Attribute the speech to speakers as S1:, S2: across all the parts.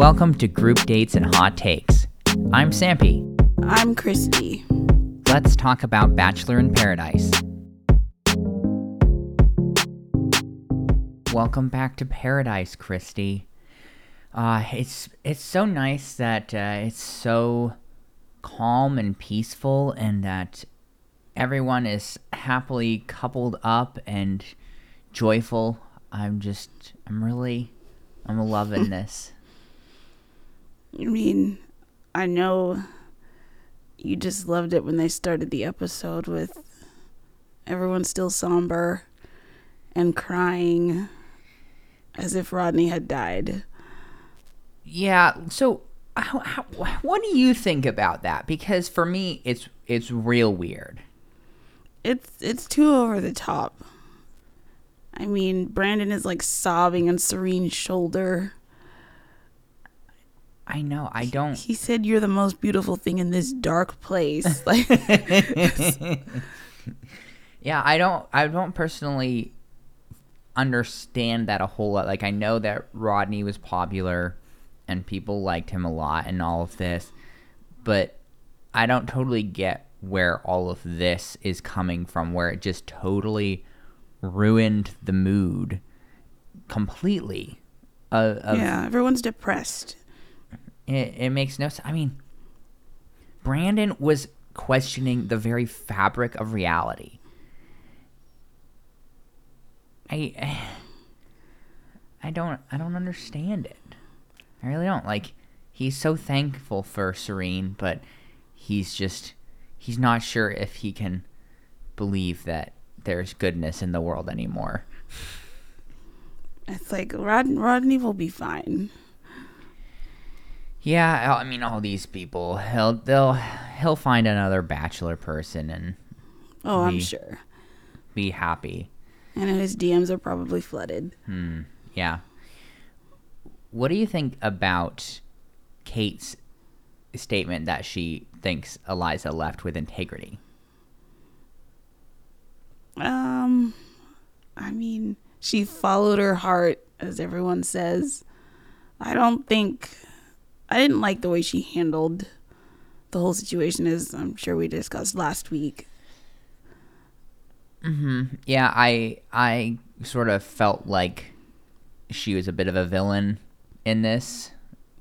S1: Welcome to Group Dates and Hot Takes. I'm Sampy.
S2: I'm Christy.
S1: Let's talk about Bachelor in Paradise. Welcome back to Paradise, Christy. Uh, it's it's so nice that uh, it's so calm and peaceful, and that everyone is happily coupled up and joyful. I'm just I'm really I'm loving this.
S2: I mean, I know you just loved it when they started the episode with everyone still somber and crying as if Rodney had died.
S1: Yeah. So, how, how, what do you think about that? Because for me, it's it's real weird.
S2: It's it's too over the top. I mean, Brandon is like sobbing on Serene's shoulder.
S1: I know. I don't.
S2: He said, "You're the most beautiful thing in this dark place." Like,
S1: yeah, I don't. I don't personally understand that a whole lot. Like, I know that Rodney was popular and people liked him a lot and all of this, but I don't totally get where all of this is coming from. Where it just totally ruined the mood completely. Uh, of,
S2: yeah, everyone's depressed.
S1: It, it makes no sense. I mean, Brandon was questioning the very fabric of reality. I I don't I don't understand it. I really don't. Like he's so thankful for Serene, but he's just he's not sure if he can believe that there's goodness in the world anymore.
S2: It's like Rod, Rodney will be fine.
S1: Yeah, I mean all these people. He'll they'll he'll find another bachelor person and
S2: Oh, I'm sure.
S1: be happy.
S2: And his DMs are probably flooded.
S1: Hmm. Yeah. What do you think about Kate's statement that she thinks Eliza left with integrity?
S2: Um, I mean, she followed her heart, as everyone says. I don't think I didn't like the way she handled the whole situation, as I'm sure we discussed last week.
S1: Mm-hmm. Yeah, I I sort of felt like she was a bit of a villain in this,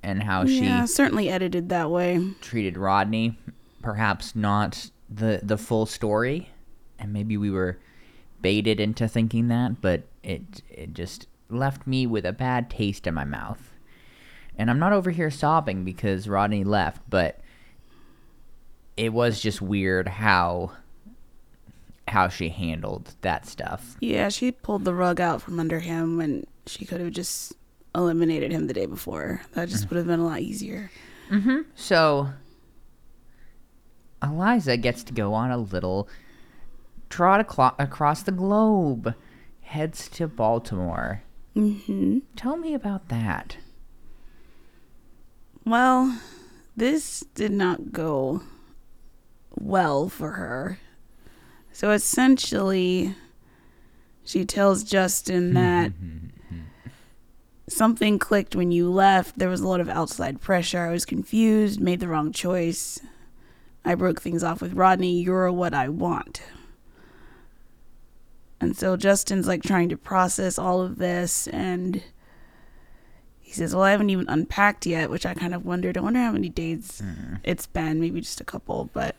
S1: and how
S2: yeah,
S1: she
S2: certainly edited that way.
S1: treated Rodney. Perhaps not the the full story, and maybe we were baited into thinking that, but it it just left me with a bad taste in my mouth. And I'm not over here sobbing because Rodney left, but it was just weird how how she handled that stuff.
S2: Yeah, she pulled the rug out from under him when she could have just eliminated him the day before. That just would have been a lot easier.
S1: Mm-hmm. So Eliza gets to go on a little trot aclo- across the globe, heads to Baltimore.
S2: hmm
S1: Tell me about that.
S2: Well, this did not go well for her. So essentially, she tells Justin hmm, that hmm, hmm, something clicked when you left. There was a lot of outside pressure. I was confused, made the wrong choice. I broke things off with Rodney. You're what I want. And so Justin's like trying to process all of this and he says, Well, I haven't even unpacked yet, which I kind of wondered. I wonder how many days it's been, maybe just a couple, but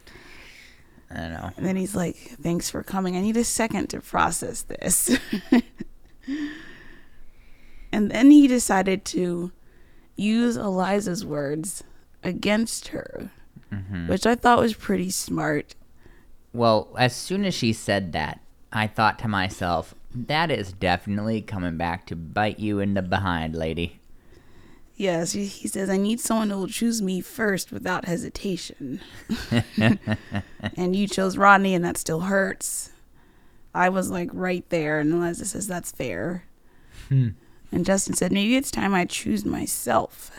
S1: I don't know.
S2: and then he's like, Thanks for coming. I need a second to process this. and then he decided to use Eliza's words against her,
S1: hmm
S2: which I thought was pretty smart.
S1: Well, as soon as she said that, I thought to myself, that is definitely coming back to bite you in the behind, lady.
S2: Yes, he he says, I need someone who will choose me first without hesitation. and you chose Rodney, and that still hurts. I was like right there, and Eliza says, That's fair.
S1: Hmm.
S2: And Justin said, Maybe it's time I choose myself.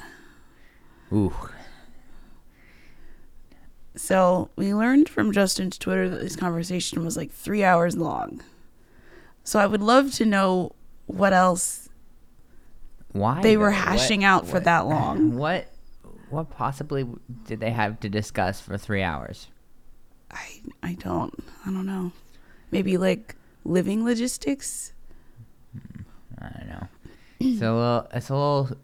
S1: Ooh.
S2: So we learned from Justin's Twitter that this conversation was like three hours long. So I would love to know what else
S1: why
S2: they were hashing
S1: What-
S2: out for
S1: what-
S2: that long.
S1: What what possibly did they have to discuss for three hours?
S2: I I don't I don't know. Maybe like living logistics.
S1: Hmm, I don't know. It's a little, it's a little,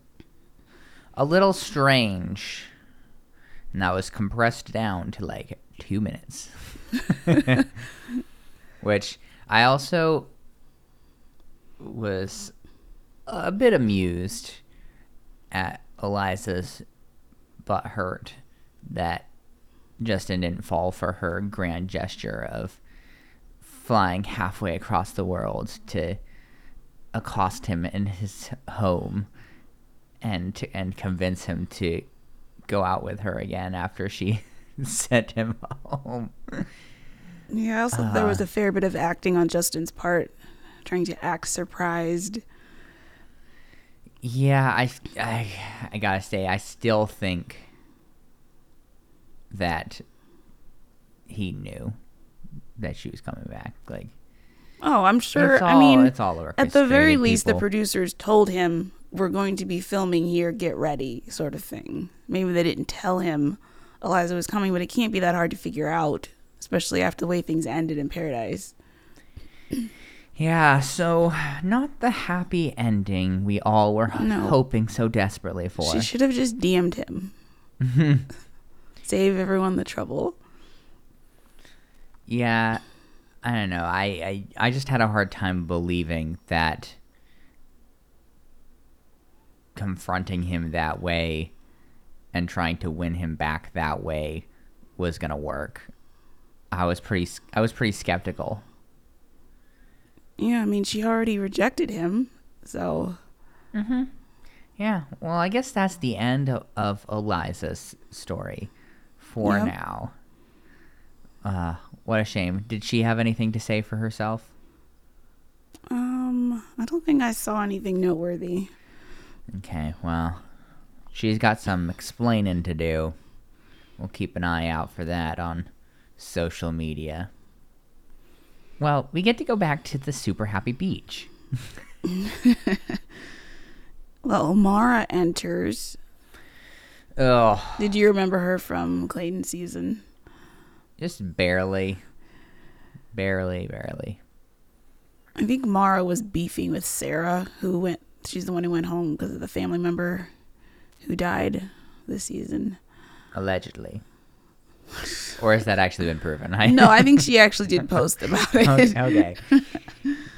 S1: a little strange, and that was compressed down to like two minutes. Which I also was a bit amused at Eliza's butt hurt that Justin didn't fall for her grand gesture of flying halfway across the world to accost him in his home and to, and convince him to go out with her again after she sent him home.
S2: Yeah, I also thought there was
S1: Uh.
S2: a fair bit of acting on Justin's part, trying to act surprised.
S1: Yeah, I, I, I gotta say, I still think that he knew that she was coming back. Like,
S2: Oh, I'm sure.
S1: all,
S2: I mean,
S1: it's all over.
S2: at the very
S1: orchestrated,
S2: least, the producers told him we're going to be filming here. Get ready, sort of thing. Maybe they didn't tell him Eliza was coming, but it can't be that hard to figure out, especially after the way things ended in Paradise.
S1: Yeah, so not the happy ending we all were
S2: No.
S1: hoping so desperately for.
S2: She should have just DM'd him. Save everyone the trouble.
S1: Yeah, I don't know. I, I I just had a hard time believing that confronting him that way and trying to win him back that way was gonna work. I was pretty I was pretty skeptical.
S2: Yeah, I mean, she already rejected him, so
S1: Yeah, well, I guess that's the end of, of Eliza's story for
S2: Yep.
S1: now. Uh, what a shame. Did she have anything to say for herself?
S2: um, I don't think I saw anything noteworthy.
S1: Okay, well, she's got some explaining to do. We'll keep an eye out for that on social media. Well, we get to go back to the super happy beach.
S2: Well, Mara enters.
S1: Oh,
S2: Did you remember her from Clayton season?
S1: just barely. Barely, barely.
S2: I think Mara was beefing with Sarah, who went. She's the one who went home because of the family member who died this season.
S1: Allegedly. Or has that actually been proven? I
S2: No, I think she actually did post about it.
S1: okay. okay.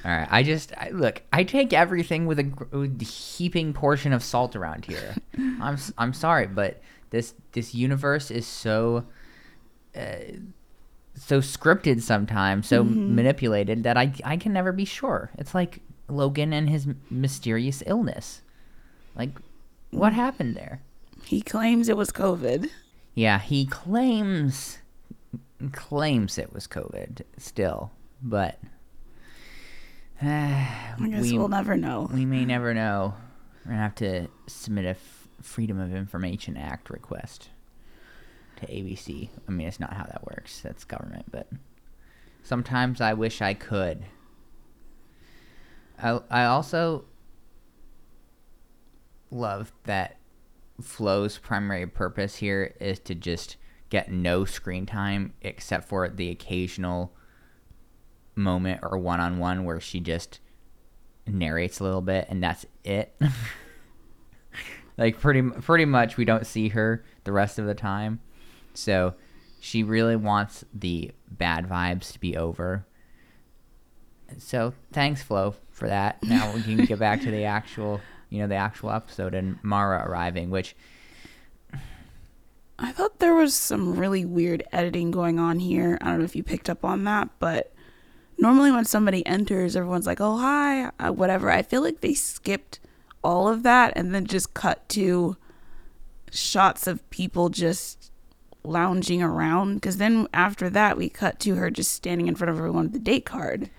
S1: All right. I just I, look. I take everything with a, with a heaping portion of salt around here. I'm I'm sorry, but this this universe is so uh, so scripted sometimes, so manipulated that I I can never be sure. It's like Logan and his mysterious illness. Like, what happened there?
S2: He claims it was COVID.
S1: Yeah, he claims claims it was COVID still, but
S2: I guess
S1: we,
S2: will never know.
S1: we may never know. We're gonna have to submit a F- Freedom of Information Act request to ABC. I mean, it's not how that works. That's government, but sometimes I wish I could. I I also love that Flo's primary purpose here is to just get no screen time except for the occasional moment or one on one where she just narrates a little bit and that's it. like pretty pretty much we don't see her the rest of the time. So she really wants the bad vibes to be over. So thanks Flo for that. Now we can get back to the actual, you know, the actual episode and Mara arriving, which
S2: I thought there was some really weird editing going on here. I don't know if you picked up on that, but normally when somebody enters, everyone's like, "Oh hi," uh, whatever. I feel like they skipped all of that and then just cut to shots of people just lounging around. Because then after that, we cut to her just standing in front of everyone with the date card.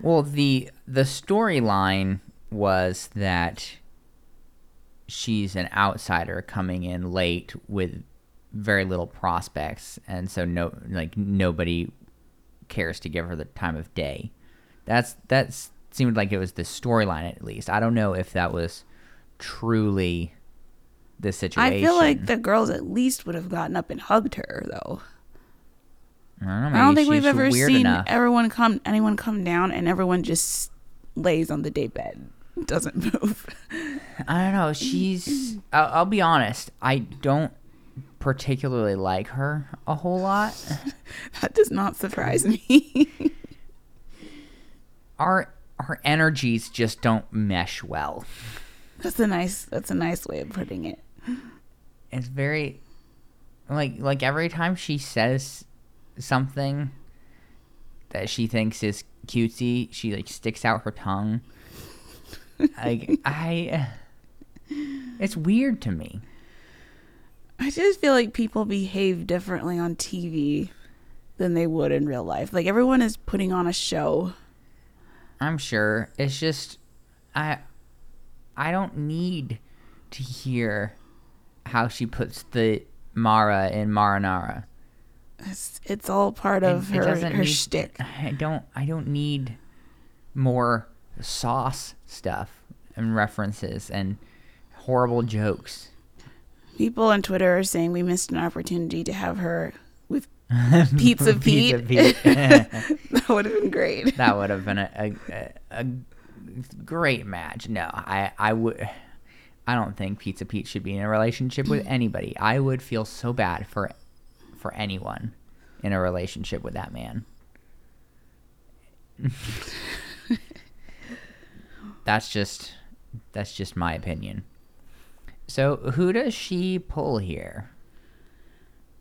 S1: Well, the the storyline was that she's an outsider coming in late with very little prospects, and so no, like nobody cares to give her the time of day. That's that seemed like it was the storyline at least. I don't know if that was truly the situation.
S2: I feel like the girls at least would have gotten up and hugged her though.
S1: I don't, know,
S2: I don't think we've ever seen
S1: enough.
S2: everyone come anyone come down and everyone just lays on the day bed doesn't move.
S1: I don't know. She's. I'll, I'll be honest. I don't particularly like her a whole lot.
S2: that does not surprise me.
S1: Our our energies just don't mesh well.
S2: that's a nice that's a nice way of putting it.
S1: It's very like like every time she says something that she thinks is cutesy, she like sticks out her tongue. like I it's weird to me.
S2: I just feel like people behave differently on TV than they would in real life. Like everyone is putting on a show.
S1: I'm sure. It's just I I don't need to hear how she puts the Mara in Marinara.
S2: It's, it's all part of
S1: It- it
S2: her
S1: doesn't
S2: her
S1: need-
S2: shtick.
S1: I don't I don't need more sauce stuff and references and horrible jokes.
S2: People on Twitter are saying we missed an opportunity to have her with Pizza Pete.
S1: Pete.
S2: that would have been great.
S1: that would have been a, a, a, a great match. No, I, I would. I don't think Pizza Pete should be in a relationship with anybody. I would feel so bad for for anyone in a relationship with that man. that's just that's just my opinion. So who does she pull here?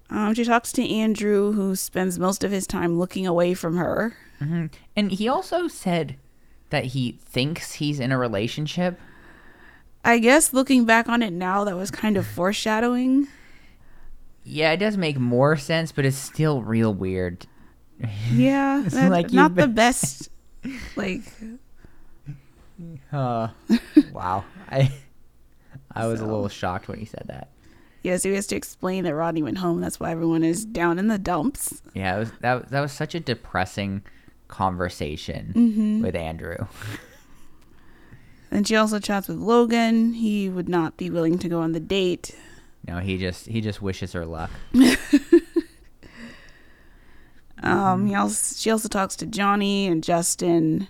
S2: Um, she talks to Andrew, who spends most of his time looking away from her.
S1: hmm And he also said that he thinks he's in a relationship.
S2: I guess looking back on it now, that was kind of foreshadowing.
S1: Yeah, it does make more sense, but it's still real weird.
S2: Yeah,
S1: It's like
S2: not the best. Like,
S1: Uh, wow. I I was a little shocked when he said that.
S2: yeah, so he has to explain that Rodney went home. That's why everyone is down in the dumps.
S1: Yeah, it was that that was such a depressing conversation
S2: Mm-hmm.
S1: with Andrew.
S2: And she also chats with Logan. He would not be willing to go on the date.
S1: No, he just he just wishes her luck.
S2: Um, he also, she also talks to Johnny and Justin.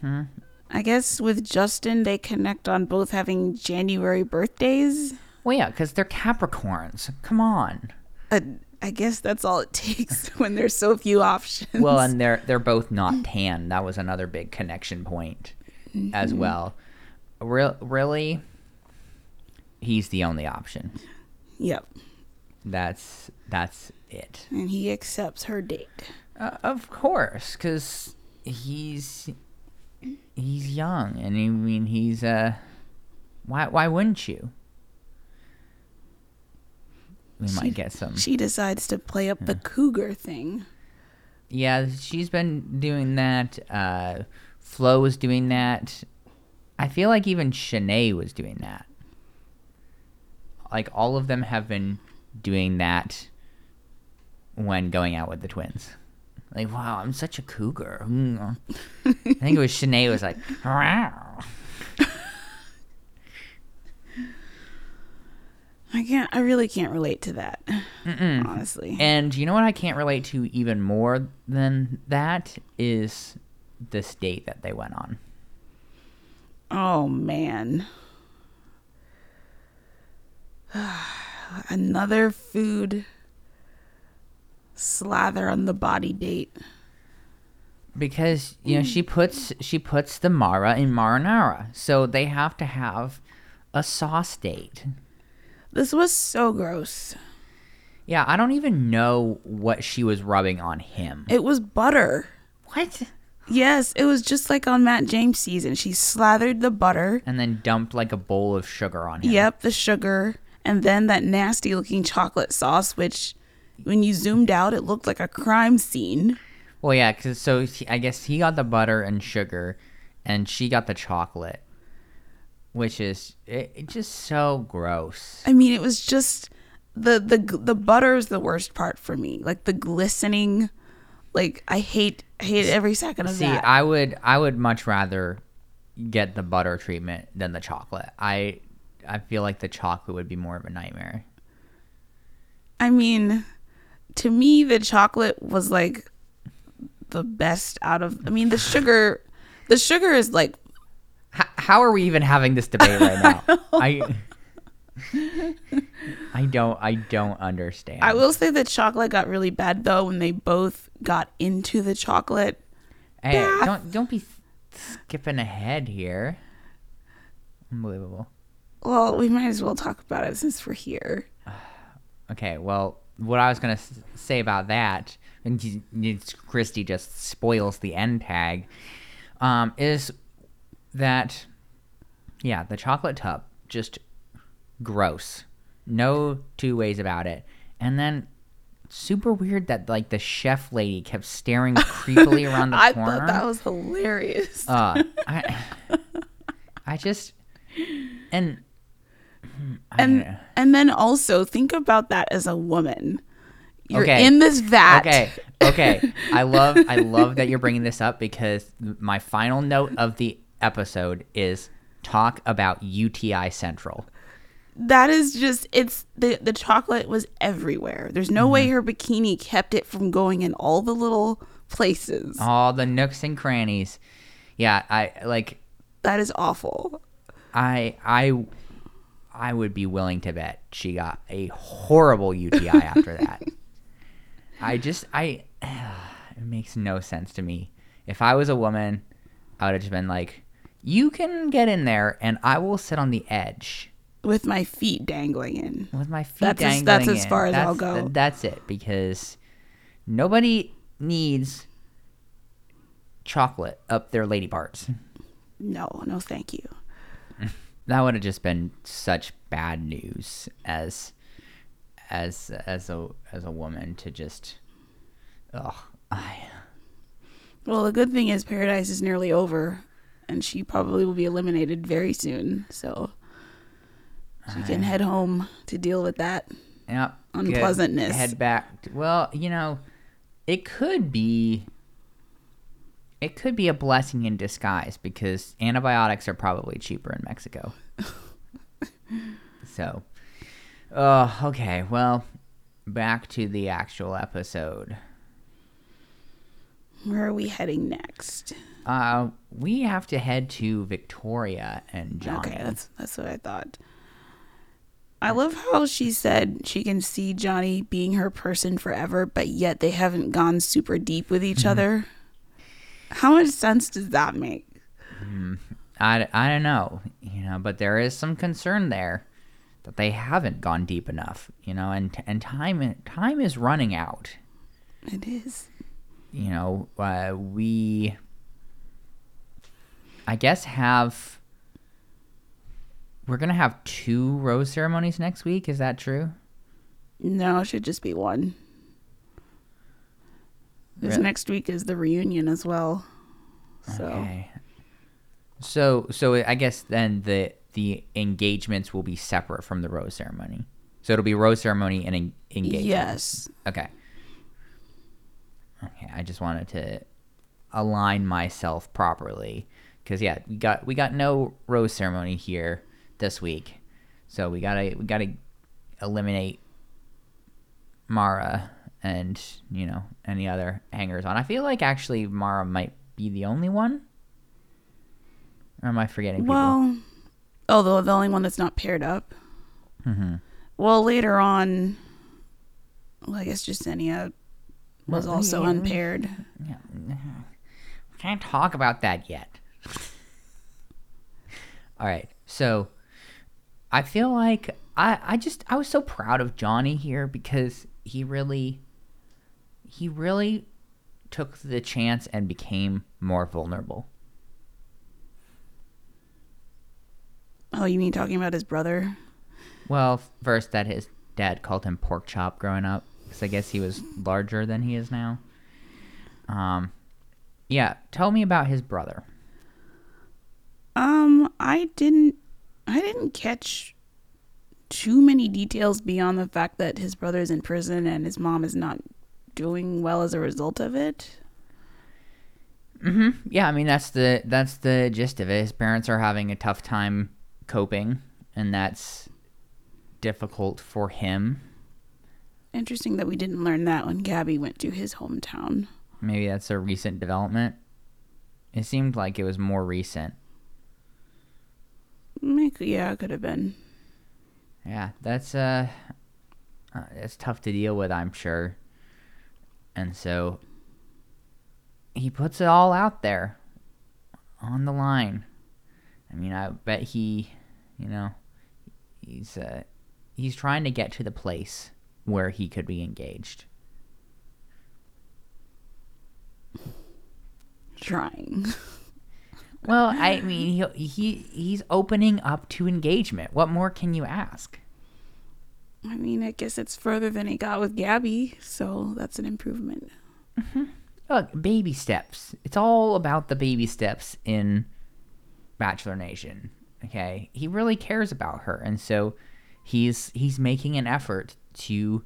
S1: hmm
S2: I guess with Justin, they connect on both having January birthdays.
S1: Well, yeah, because they're Capricorns. Come on.
S2: Uh, I guess that's all it takes when there's so few options.
S1: Well, and they're they're both not tan. That was another big connection point as
S2: Mm-hmm.
S1: well. Real, really, he's the only option.
S2: yep.
S1: That's that's it.
S2: And he accepts her date.
S1: Uh, of course, because he's he's young, and I mean he's uh, why why wouldn't you? We might get some.
S2: She decides to play up the cougar thing.
S1: Yeah, she's been doing that. Uh, Flo was doing that. I feel like even Shanae was doing that. Like all of them have been doing that when going out with the twins. Like, wow, I'm such a cougar. Mm. I think it was Shanae was like, "Wow."
S2: I can't. I really can't relate to that.
S1: Mm-mm.
S2: Honestly.
S1: And you know what I can't relate to even more than that is this date that they went on.
S2: Oh man. Another food slather on the body date.
S1: because you know she hmm. puts she puts the Mara in marinara, so they have to have a sauce date.
S2: This was so gross.
S1: Yeah, I don't even know what she was rubbing on him.
S2: It was butter.
S1: What?
S2: Yes, it was just like on Matt James season. She slathered the butter.
S1: And then dumped like a bowl of sugar on him.
S2: Yep, the sugar. And then that nasty looking chocolate sauce, which when you zoomed out, it looked like a crime scene.
S1: Well, yeah, cause so he, I guess he got the butter and sugar, and she got the chocolate, which is it, it just so gross.
S2: I mean, it was just the the the butter is the worst part for me. Like the glistening, like I hate I hate every second of
S1: See,
S2: that.
S1: I would I would much rather get the butter treatment than the chocolate. I I feel like the chocolate would be more of a nightmare.
S2: I mean, to me, the chocolate was like the best out of. I mean, the sugar, the sugar is like.
S1: H- how are we even having this debate right now? I. I don't. I don't understand.
S2: I will say that chocolate got really bad though when they both got into the chocolate.
S1: Hey,
S2: bath.
S1: don't don't be skipping ahead here. Unbelievable.
S2: Well, we might as well talk about it since we're here.
S1: Okay, well, what I was gonna s- say about that, and Christy just spoils the end tag, um, is that, yeah, the chocolate tub just gross, no two ways about it, and then super weird that like the chef lady kept staring creepily around the
S2: I
S1: corner.
S2: thought that was hilarious.
S1: uh, I, I just, and, I
S2: and and then also think about that as a woman. You're
S1: Okay.
S2: in this vat.
S1: Okay, okay. I love I love that you're bringing this up because my final note of the episode is talk about UTI Central.
S2: That is just it's the the chocolate was everywhere. There's no
S1: Mm-hmm.
S2: way her bikini kept it from going in all the little places.
S1: All the nooks and crannies. Yeah, I like
S2: That is awful.
S1: I I I would be willing to bet she got a horrible UTI after that. I just I it makes no sense to me. If I was a woman, I would have just been like, "You can get in there, and I will sit on the edge
S2: With my feet dangling in.
S1: with my feet
S2: That's as-
S1: dangling."
S2: that's as far as I'll
S1: That's-
S2: go.
S1: That's it because nobody needs chocolate up their lady parts.
S2: No, no, thank you.
S1: that would have just been such bad news as as as a as a woman to just oh I
S2: Well, the good thing is Paradise is nearly over, and she probably will be eliminated very soon. So she can head home to deal with that.
S1: yeah good.
S2: Unpleasantness.
S1: head back to- well you know it could be it could be a blessing in disguise because antibiotics are probably cheaper in Mexico so oh okay well back to the actual episode
S2: Where are we heading next?
S1: Uh, we have to head to Victoria and Johnny.
S2: Okay, that's that's what I thought. I love how she said she can see Johnny being her person forever, but yet they haven't gone super deep with each other. How much sense does that make?
S1: I, I don't know, you know, but there is some concern there that they haven't gone deep enough, you know, and and time time is running out.
S2: It is.
S1: You know, uh, we I guess have we're gonna have two rose ceremonies next week. Is that true?
S2: No, it should just be one. This
S1: Really?
S2: next week is the reunion as well. So
S1: Okay. So so I guess then the the engagements will be separate from the rose ceremony. So it'll be rose ceremony and en- engagement.
S2: yes,
S1: Okay. Okay, I just wanted to align myself properly cuz yeah, we got we got no rose ceremony here this week. So we got to we got to eliminate Mara and, you know, any other hangers on. I feel like actually Mara might be the only one. Or am I forgetting people?
S2: Well, oh, the, the only one that's not paired up.
S1: hmm
S2: Well, later on, well, I guess Jessenia was
S1: Well,
S2: also
S1: yeah,
S2: unpaired.
S1: Yeah. We can't talk about that yet. All right. So I feel like I I just I was so proud of Johnny here because he really he really took the chance and became more vulnerable.
S2: Oh, you mean talking about his brother?
S1: Well, first that his dad called him pork chop growing up because I guess he was larger than he is now. Um, yeah. Tell me about his brother.
S2: Um, I didn't, I didn't catch too many details beyond the fact that his brother is in prison and his mom is not doing well as a result of it.
S1: Yeah, I mean that's the that's the gist of it. His parents are having a tough time coping, and that's difficult for him.
S2: Interesting that we didn't learn that when Gabby went to his hometown.
S1: Maybe that's a recent development. It seemed like it was more recent.
S2: Yeah, it could have been.
S1: Yeah, that's uh, uh it's tough to deal with, I'm sure. And so he puts it all out there on the line. I mean, I bet he, you know, he's uh he's trying to get to the place where he could be engaged.
S2: Trying.
S1: Well, I mean, he, he he's opening up to engagement. What more can you ask?
S2: I mean, I guess it's further than he got with Gabby, so that's an improvement. Mm-hmm.
S1: Look, baby steps. It's all about the baby steps in Bachelor Nation. Okay, he really cares about her, and so he's he's making an effort to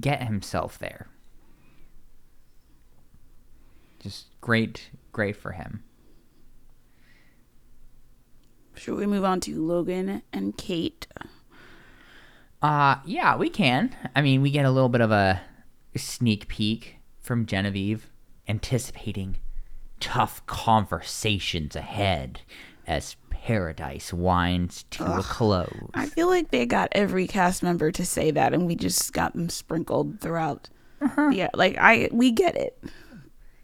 S1: get himself there. Just great, great for him.
S2: Should we move on to Logan and Kate?
S1: Uh, yeah, we can. I mean, we get a little bit of a sneak peek from Genevieve, anticipating tough conversations ahead as paradise winds to a close.
S2: I feel like they got every cast member to say that, and we just got them sprinkled throughout. Yeah, like I, we get it.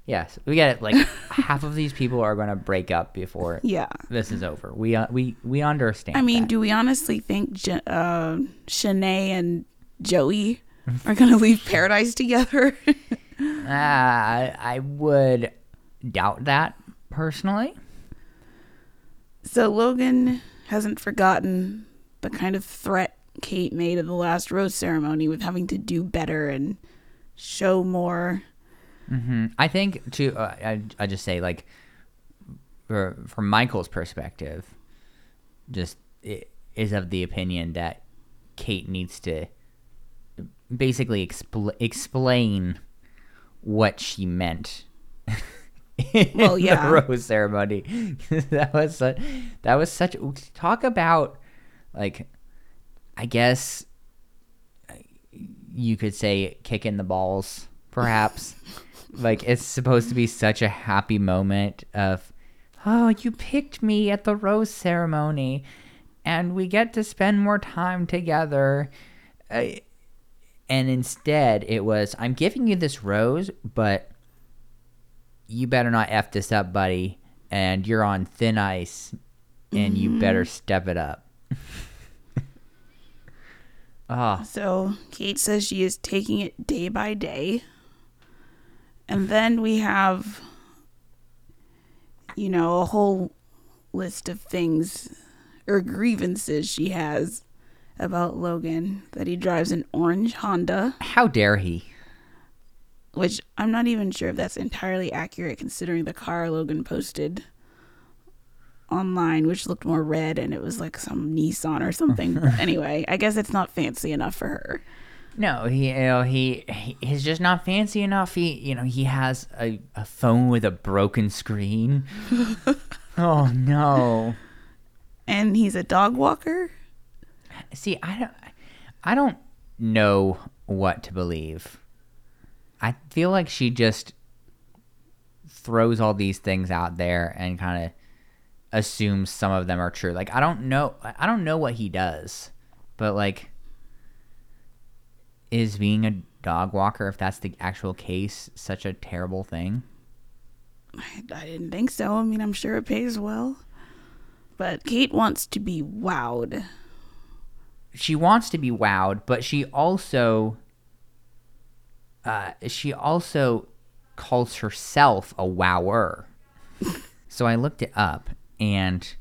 S1: Yes, we get it. Like half of these people are going to break up before
S2: Yeah.
S1: this is over. We uh, we we understand.
S2: I mean,
S1: that.
S2: do we honestly think Je- uh, Shanae and Joey are gonna leave Paradise together?
S1: uh, I I would doubt that personally.
S2: so Logan hasn't forgotten the kind of threat Kate made at the last rose ceremony with having to do better and show more.
S1: Hmm I think to uh, I I just say like for, from Michael's perspective, just is of the opinion that Kate needs to basically expl- explain what she meant. in
S2: Well, yeah.
S1: the rose ceremony. that was a, that was such talk about like I guess you could say kicking the balls perhaps like it's supposed to be such a happy moment of oh you picked me at the rose ceremony and we get to spend more time together. Uh, and instead it was i'm giving you this rose but you better not f this up buddy and you're on thin ice and you better step it up. Ah,
S2: So Kate says she is taking it day by day. And then we have, you know, a whole list of things or grievances she has about Logan that he drives an orange Honda,
S1: how dare he
S2: which I'm not even sure if that's entirely accurate considering the car Logan posted online, which looked more red and it was like some Nissan or something. But anyway, I guess it's not fancy enough for her.
S1: No, he you know he, he he's just not fancy enough. He you know he has a, a phone with a broken screen. oh no!
S2: And he's a dog walker.
S1: See, I don't I don't know what to believe. I feel like she just throws all these things out there and kind of assumes some of them are true. Like I don't know I don't know what he does, but like is being a dog walker if that's the actual case such a terrible thing?
S2: I, I didn't think so. I mean, I'm sure it pays well. But Kate wants to be wowed.
S1: she wants to be wowed, but she also uh, she also calls herself a wower. so I looked it up, and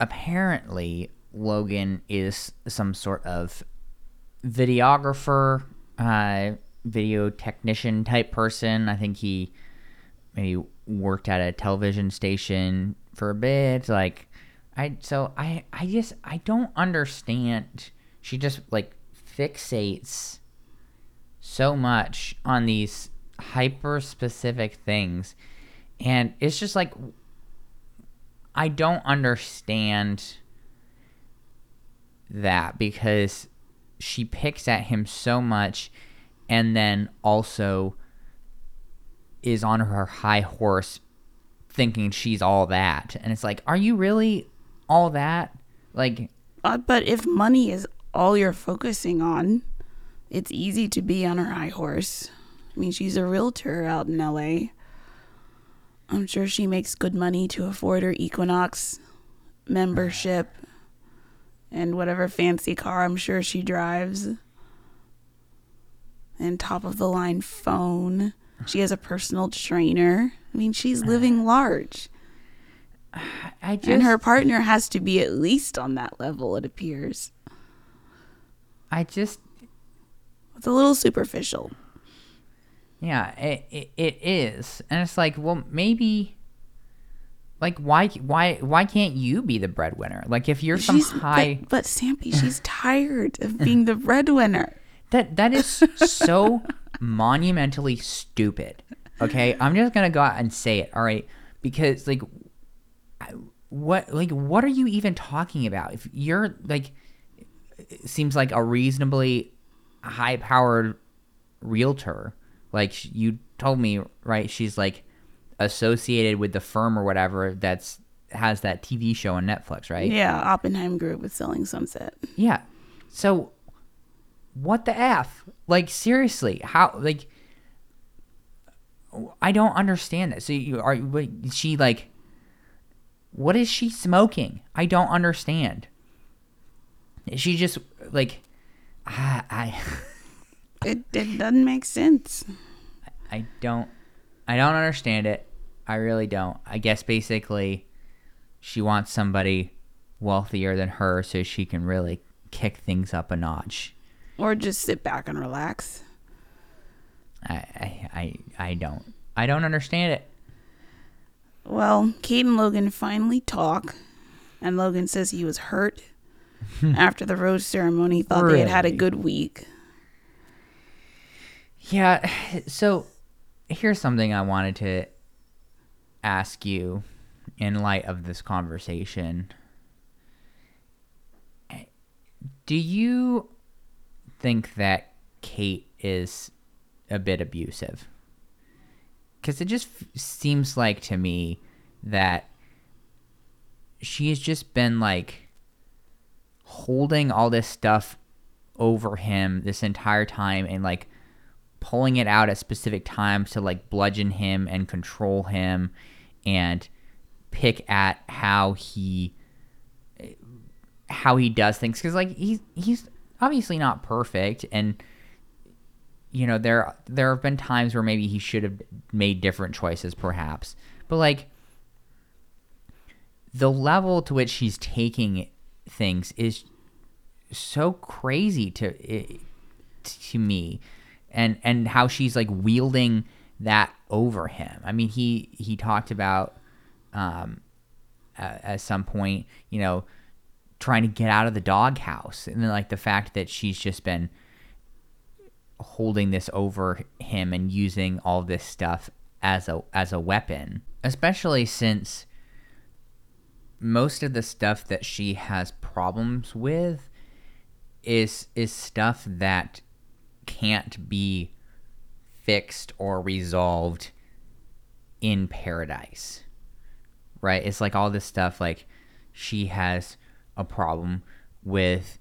S1: apparently Logan is some sort of videographer, uh, video technician type person. I think he maybe worked at a television station for a bit. Like i so i i just i don't understand. She just like fixates so much on these hyper specific things. And it's just like I don't understand that because she picks at him so much and then also is on her high horse thinking she's all that. And it's like, are you really all that? Like,
S2: Uh, but if money is all you're focusing on, it's easy to be on her high horse. I mean, she's a realtor out in LA. I'm sure she makes good money to afford her Equinox membership and whatever fancy car I'm sure she drives. And top of the line phone. She has a personal trainer. I mean, she's living large.
S1: I just,
S2: And her partner has to be at least on that level, it appears.
S1: I just,
S2: It's a little superficial.
S1: yeah, it, it, it is. And it's like, well, maybe, like, why, why, why can't you be the breadwinner? Like, if you're some
S2: She's
S1: high,
S2: but, but Sampy, she's tired of being the breadwinner.
S1: That that is so monumentally stupid. Okay, I'm just gonna go out and say it. All right, because like, what like what are you even talking about? If you're like, seems like a reasonably high powered realtor. Like you told me, right? She's like associated with the firm or whatever that's has that TV show on Netflix, right?
S2: Yeah, Oppenheim Group with Selling Sunset.
S1: Yeah. So what the f? Like seriously, how like I don't understand that. So you are she like what is she smoking? I don't understand. Is she just like I I
S2: It, it doesn't make sense.
S1: I don't I don't understand it. I really don't. I guess basically she wants somebody wealthier than her so she can really kick things up a notch.
S2: Or just sit back and relax.
S1: I, I, I, I don't. I don't understand it.
S2: Well, Kate and Logan finally talk, and Logan says he was hurt after the rose ceremony. Thought they had had a good week.
S1: Yeah. So here's something I wanted to ask you in light of this conversation. Do you think that Kate is a bit abusive? Because it just f- seems like to me that she has just been like holding all this stuff over him this entire time and like pulling it out at specific times to like bludgeon him and control him and pick at how he how he does things. Because like he's he's obviously not perfect and you know there there have been times where maybe he should have made different choices perhaps. But like the level to which he's taking things is so crazy to to me. And and how she's like wielding that over him. I mean he he talked about um at, at some point you know trying to get out of the doghouse and then like the fact that she's just been holding this over him and using all this stuff as a as a weapon especially since most of the stuff that she has problems with is is stuff that can't be fixed or resolved in paradise right? It's like all this stuff like she has a problem with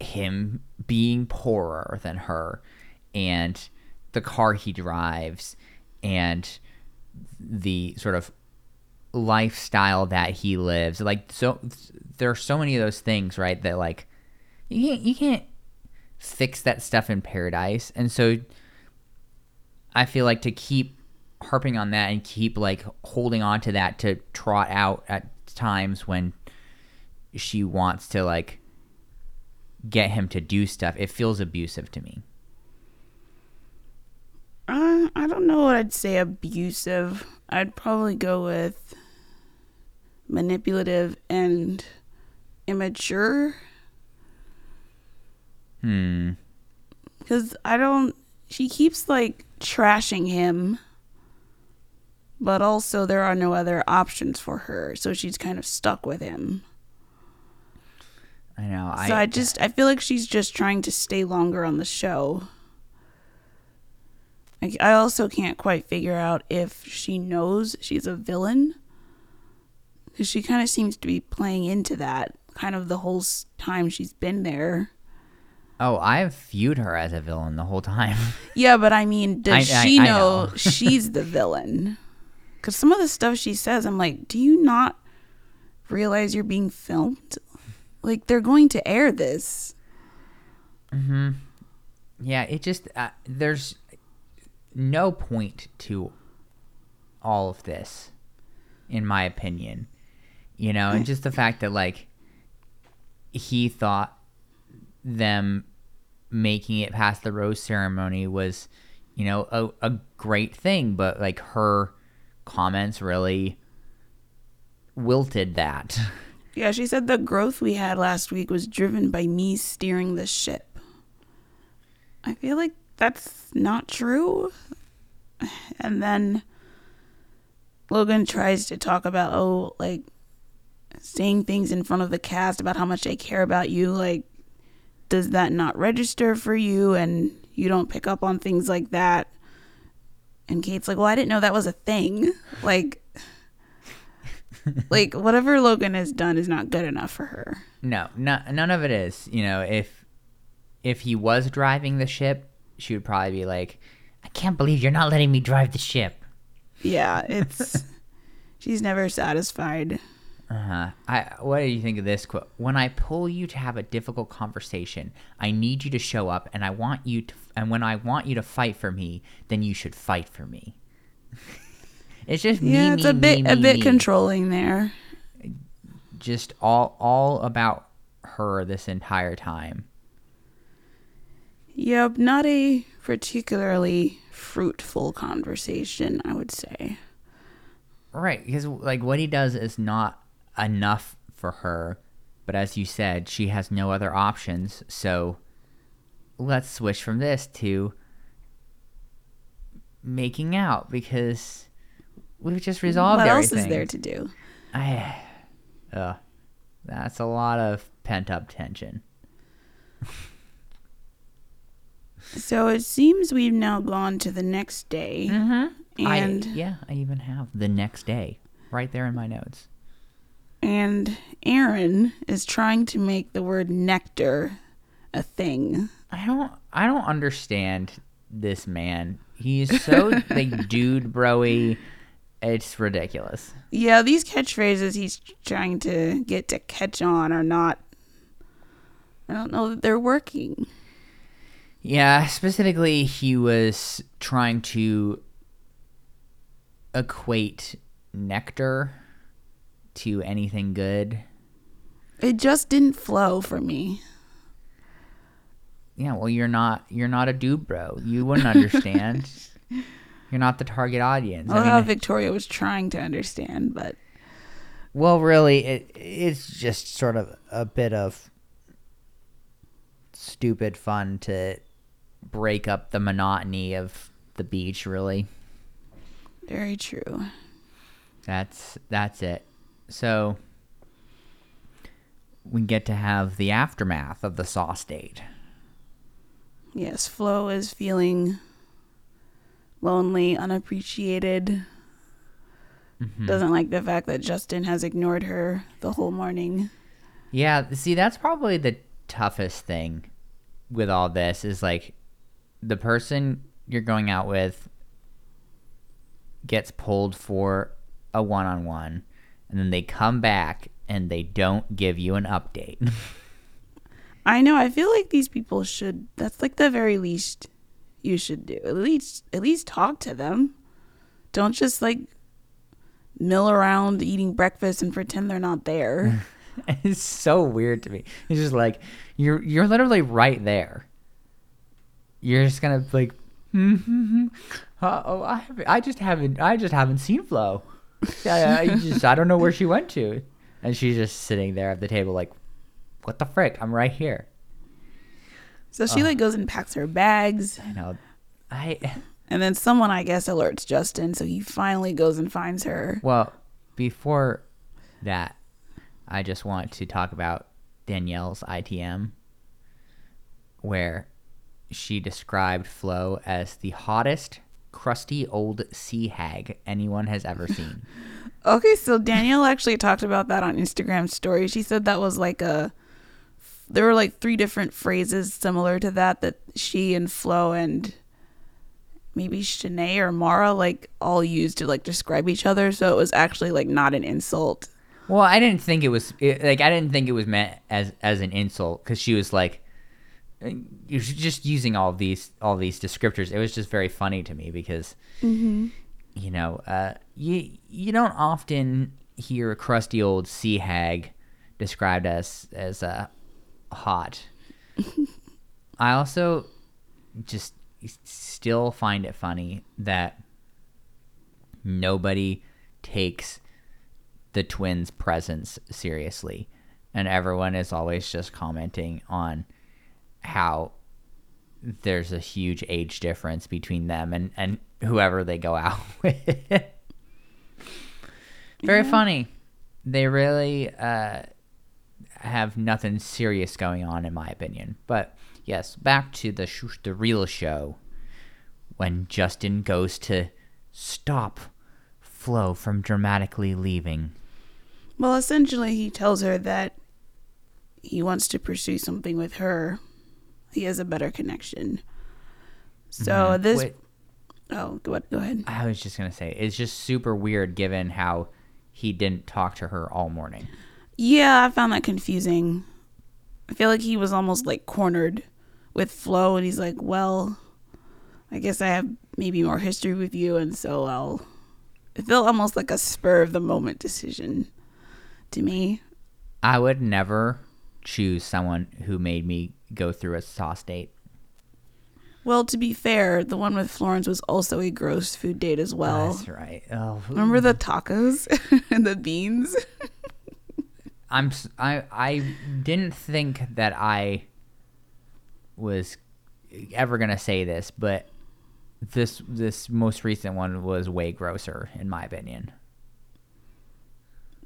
S1: him being poorer than her and the car he drives and the sort of lifestyle that he lives. Like so there are so many of those things right that like you can't you can't fix that stuff in paradise. And so i feel like to keep harping on that and keep like holding on to that to trot out at times when she wants to like get him to do stuff it feels abusive to me
S2: Uh, I don't know what I'd say abusive. I'd probably go with manipulative and immature.
S1: hmm
S2: Because I don't. She keeps like trashing him but also there are no other options for her, so she's kind of stuck with him.
S1: I know.
S2: So I just I feel like she's just trying to stay longer on the show. I, I also can't quite figure out if she knows she's a villain. Because she kind of seems to be playing into that kind of the whole time she's been there.
S1: Oh, I've viewed her as a villain the whole time.
S2: Yeah, but I mean, does
S1: I- I-
S2: she
S1: I
S2: know,
S1: know.
S2: she's the villain? Because some of the stuff she says, I'm like, do you not realize you're being filmed? Like, they're going to air this. Hmm.
S1: Yeah, it just uh, there's no point to all of this, in my opinion. You know, and just the fact that like he thought them making it past the rose ceremony was, you know, a, a great thing, but like her comments really wilted that.
S2: Yeah, she said the growth we had last week was driven by me steering the ship. I feel like that's not true. And then Logan tries to talk about, oh, like saying things in front of the cast about how much they care about you. Like, does that not register for you? And you don't pick up on things like that. And Kate's like, well, I didn't know that was a thing. Like, like whatever Logan has done is not good enough for her.
S1: No, no, none of it is. You know, if if he was driving the ship, she would probably be like, "I can't believe you're not letting me drive the ship."
S2: Yeah, it's she's never satisfied.
S1: Uh huh. I. What do you think of this quote? When I pull you to have a difficult conversation, I need you to show up, and I want you to. And when I want you to fight for me, then you should fight for me. it's just
S2: Yeah,
S1: me,
S2: it's
S1: me,
S2: a bit
S1: me,
S2: a bit controlling there.
S1: Just all all about her this entire time.
S2: Yep, not a particularly fruitful conversation, I would say.
S1: Right, because like what he does is not enough for her, but as you said, she has no other options. So let's switch from this to making out because we've just resolved
S2: what
S1: everything.
S2: else is there to do?
S1: I, uh, that's a lot of pent up tension.
S2: So it seems we've now gone to the next day,
S1: Mm-hmm.
S2: and
S1: I, yeah, I even have the next day right there in my notes.
S2: And Aaron is trying to make the word nectar a thing.
S1: I don't I don't understand this man. He's so like dude broy. It's ridiculous.
S2: Yeah, these catchphrases he's trying to get to catch on are not. I don't know that they're working.
S1: Yeah, specifically he was trying to equate nectar to anything good.
S2: It just didn't flow for me.
S1: Yeah, well you're not you're not a dude bro. You wouldn't understand. you're not the target audience.
S2: I
S1: I mean,
S2: how Victoria was trying to understand, but
S1: Well, really, it it's just sort of a bit of stupid fun to break up the monotony of the beach. Really,
S2: very true.
S1: that's that's it. So we get to have the aftermath of the sauce date.
S2: Yes, Flo is feeling lonely, unappreciated.
S1: Mm-hmm.
S2: Doesn't like the fact that Justin has ignored her the whole morning.
S1: Yeah, see, that's probably the toughest thing with all this is like the person you're going out with gets pulled for a one on one, and then they come back and they don't give you an update.
S2: I know. I feel like these people should. That's like the very least you should do. At least, at least talk to them. Don't just like mill around eating breakfast and pretend they're not there.
S1: it's so weird to me. It's just like you're you're literally right there. You're just gonna like, hmm, hmm, hmm. Uh, oh, I haven't, I just haven't I just haven't seen Flo. I, I just I don't know where she went to, and she's just sitting there at the table like, what the frick? I'm right here.
S2: so she like goes and packs her bags.
S1: I know, I
S2: And then someone, I guess, alerts Justin, so he finally goes and finds her.
S1: Well, before that, I just want to talk about Danielle's ITM, where she described Flo as the hottest, crusty old sea hag anyone has ever seen.
S2: Okay, so Danielle actually talked about that on Instagram story. She said that was like a there were like three different phrases similar to that that she and Flo and maybe Shanae or Mara like all used to like describe each other. So it was actually like not an insult.
S1: Well, I didn't think it was it, like I didn't think it was meant as as an insult because she was like, just using all these all these descriptors. It was just very funny to me because, you know, uh, you you don't often hear a crusty old sea hag described as as uh, hot. I also just still find it funny that nobody takes the twins' presence seriously, and everyone is always just commenting on how there's a huge age difference between them and and whoever they go out with. Very funny. They really uh, have nothing serious going on, in my opinion. But yes, back to the sh- the real show when Justin goes to stop Flo from dramatically leaving.
S2: Well, essentially, he tells her that he wants to pursue something with her. He has a better connection. So
S1: Mhm.
S2: this.
S1: Wait,
S2: Oh, go, go ahead.
S1: I was just gonna say it's just super weird given how he didn't talk to her all morning.
S2: Yeah, I found that confusing. I feel like he was almost like cornered with Flo, and he's like, "Well, I guess I have maybe more history with you, and so I'll." It felt almost like a spur of the moment decision to me.
S1: I would never choose someone who made me go through a sauce date.
S2: Well, to be fair, the one with Florence was also a gross food date as well.
S1: That's right. Oh,
S2: Remember the tacos and the beans?
S1: I'm I I didn't think that I was ever gonna say this, but this this most recent one was way grosser in my opinion.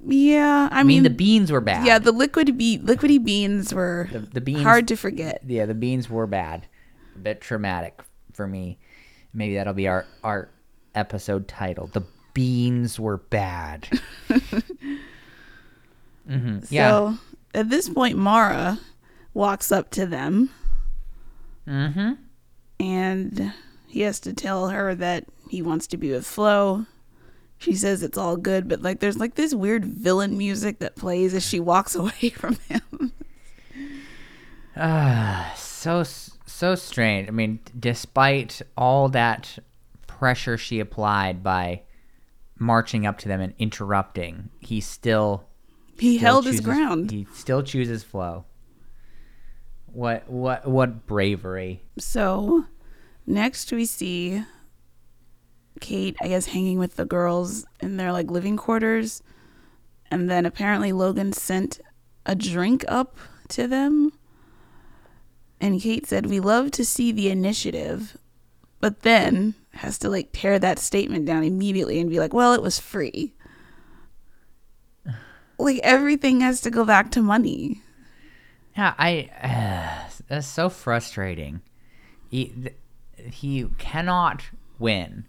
S2: Yeah, I,
S1: I mean, the beans were bad.
S2: yeah, the liquid be- liquidy beans were
S1: the, the beans
S2: hard to forget.
S1: Yeah, the beans were bad. A bit traumatic for me. Maybe that'll be our our episode title. The beans were bad. hmm Yeah.
S2: So at this point, Mara walks up to them
S1: Mm-hmm.
S2: and he has to tell her that he wants to be with Flo. She says it's all good, but like there's like this weird villain music that plays as she walks away from him.
S1: Ah, so so strange. I mean, despite all that pressure she applied by marching up to them and interrupting, he still
S2: He
S1: still
S2: held his ground.
S1: He still chooses flow. What what what bravery!
S2: So next we see Kate, I guess, hanging with the girls in their like living quarters. And then apparently Logan sent a drink up to them. And Kate said, We love to see the initiative, but then has to like tear that statement down immediately and be like, Well, it was free. Like everything has to go back to money.
S1: Yeah, I that's so frustrating. He he cannot win,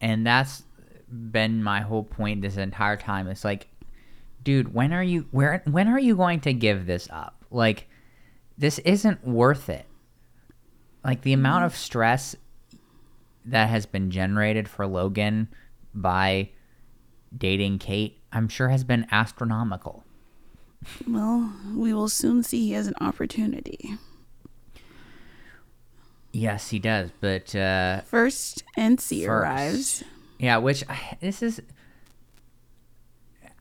S1: and that's been my whole point this entire time. It's like, dude, when are you where when are you going to give this up? Like, this isn't worth it. Like the amount of stress that has been generated for Logan by dating Kate, I'm sure has been astronomical.
S2: Well, we will soon see he has an opportunity.
S1: Yes, he does, but uh
S2: First, Ency
S1: First.
S2: arrives.
S1: Yeah, which I- this is.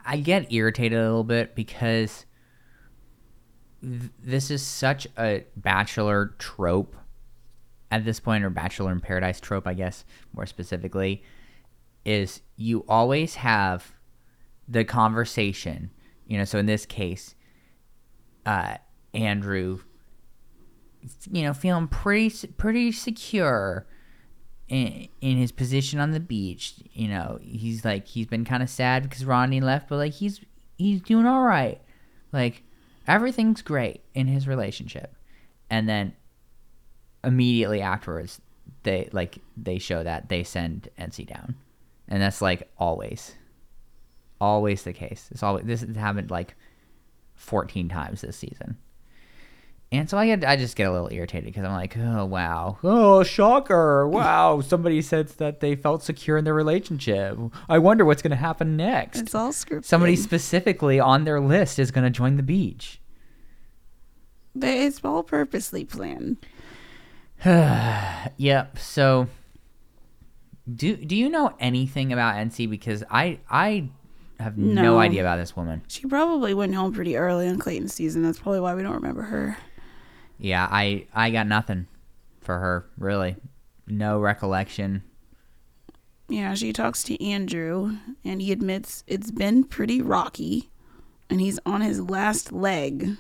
S1: I get irritated a little bit because th- this is such a bachelor trope at this point, or bachelor in paradise trope, I guess, more specifically, is you always have the conversation, you know. So in this case, uh, Andrew, you know, feeling pretty pretty secure in, in his position on the beach, you know, he's like he's been kind of sad because Ronnie left, but like he's he's doing all right. Like everything's great in his relationship. And then immediately afterwards they like they show that they send Ency down. And that's like always always the case. It's always this has happened like 14 times this season. And so I get, I just get a little irritated because I'm like, oh wow, oh shocker, wow, somebody said that they felt secure in their relationship. I wonder what's going to happen next.
S2: It's all scripted.
S1: Somebody specifically on their list is going to join the beach.
S2: But it's all purposely planned.
S1: yep. So, do do you know anything about Ency? Because I I have no,
S2: No.
S1: idea about this woman.
S2: She probably went home pretty early in Clayton's season. That's probably why we don't remember her.
S1: Yeah, I I got nothing for her really. No recollection.
S2: Yeah, she talks to Andrew, and he admits it's been pretty rocky, and he's on his last leg,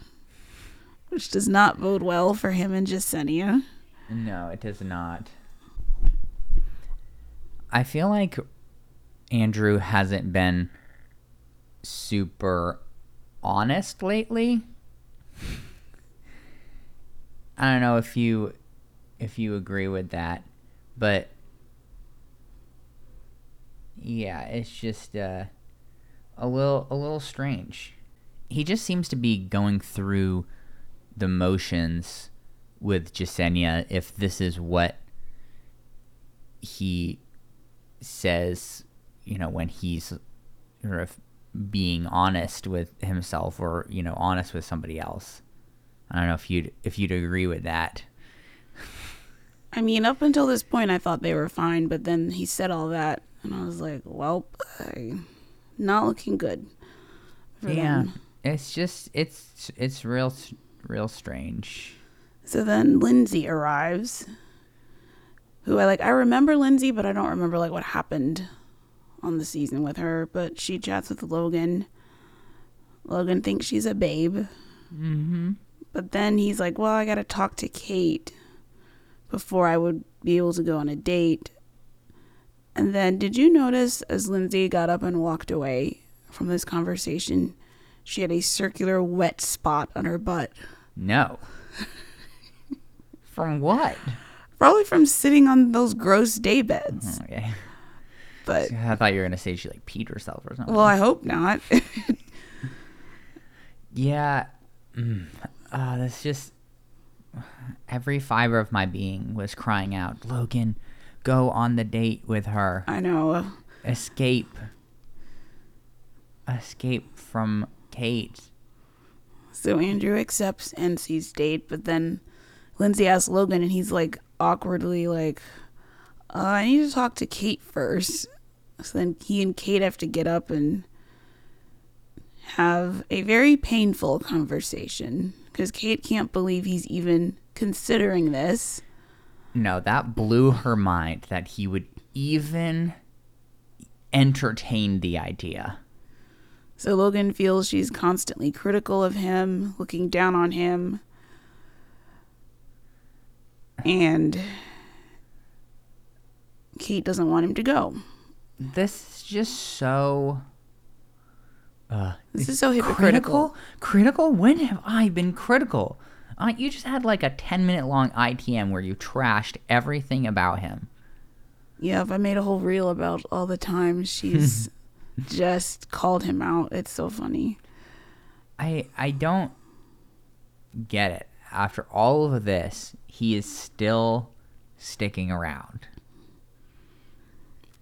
S2: which does not bode well for him and Jessenia.
S1: No, it does not. I feel like Andrew hasn't been super honest lately. I don't know if you if you agree with that, but yeah, it's just uh, a little a little strange. He just seems to be going through the motions with Jessenia if this is what he says, you know, when he's being honest with himself or, you know, honest with somebody else. I don't know if you'd if you'd agree with that.
S2: I mean, up until this point, I thought they were fine, but then he said all that, and I was like, well, I, not looking good.
S1: Yeah.
S2: them.
S1: It's just it's it's real real strange.
S2: So then Lindsay arrives, who I like. I remember Lindsay, but I don't remember like what happened on the season with her. But she chats with Logan. Logan thinks she's a babe,
S1: Mm-hmm.
S2: But then he's like, "Well, I got to talk to Kate before I would be able to go on a date." And then, did you notice as Lindsay got up and walked away from this conversation, she had a circular wet spot on her butt?
S1: No. From what?
S2: Probably from sitting on those gross day beds.
S1: Okay.
S2: But
S1: I thought you were gonna say she like peed herself or something.
S2: well, I hope not.
S1: Yeah. Mm. Uh, that's just. Every fiber of my being was crying out, Logan, go on the date with her.
S2: I know.
S1: Escape. Escape from Kate.
S2: So Andrew accepts Ency's date, but then Lindsay asks Logan, and he's like awkwardly like, uh, "I need to talk to Kate first. So then he and Kate have to get up and have a very painful conversation because Kate can't believe he's even considering this.
S1: No, that blew her mind that he would even entertain the idea.
S2: So Logan feels she's constantly critical of him, looking down on him. And Kate doesn't want him to go.
S1: This is just so. Uh,
S2: This is so hypocritical.
S1: critical. Critical? When have I been critical? Uh, you just had like a 10 minute long ITM where you trashed everything about him.
S2: Yeah, if I made a whole reel about all the times she's just called him out, it's so funny.
S1: I I don't get it. After all of this, he is still sticking around.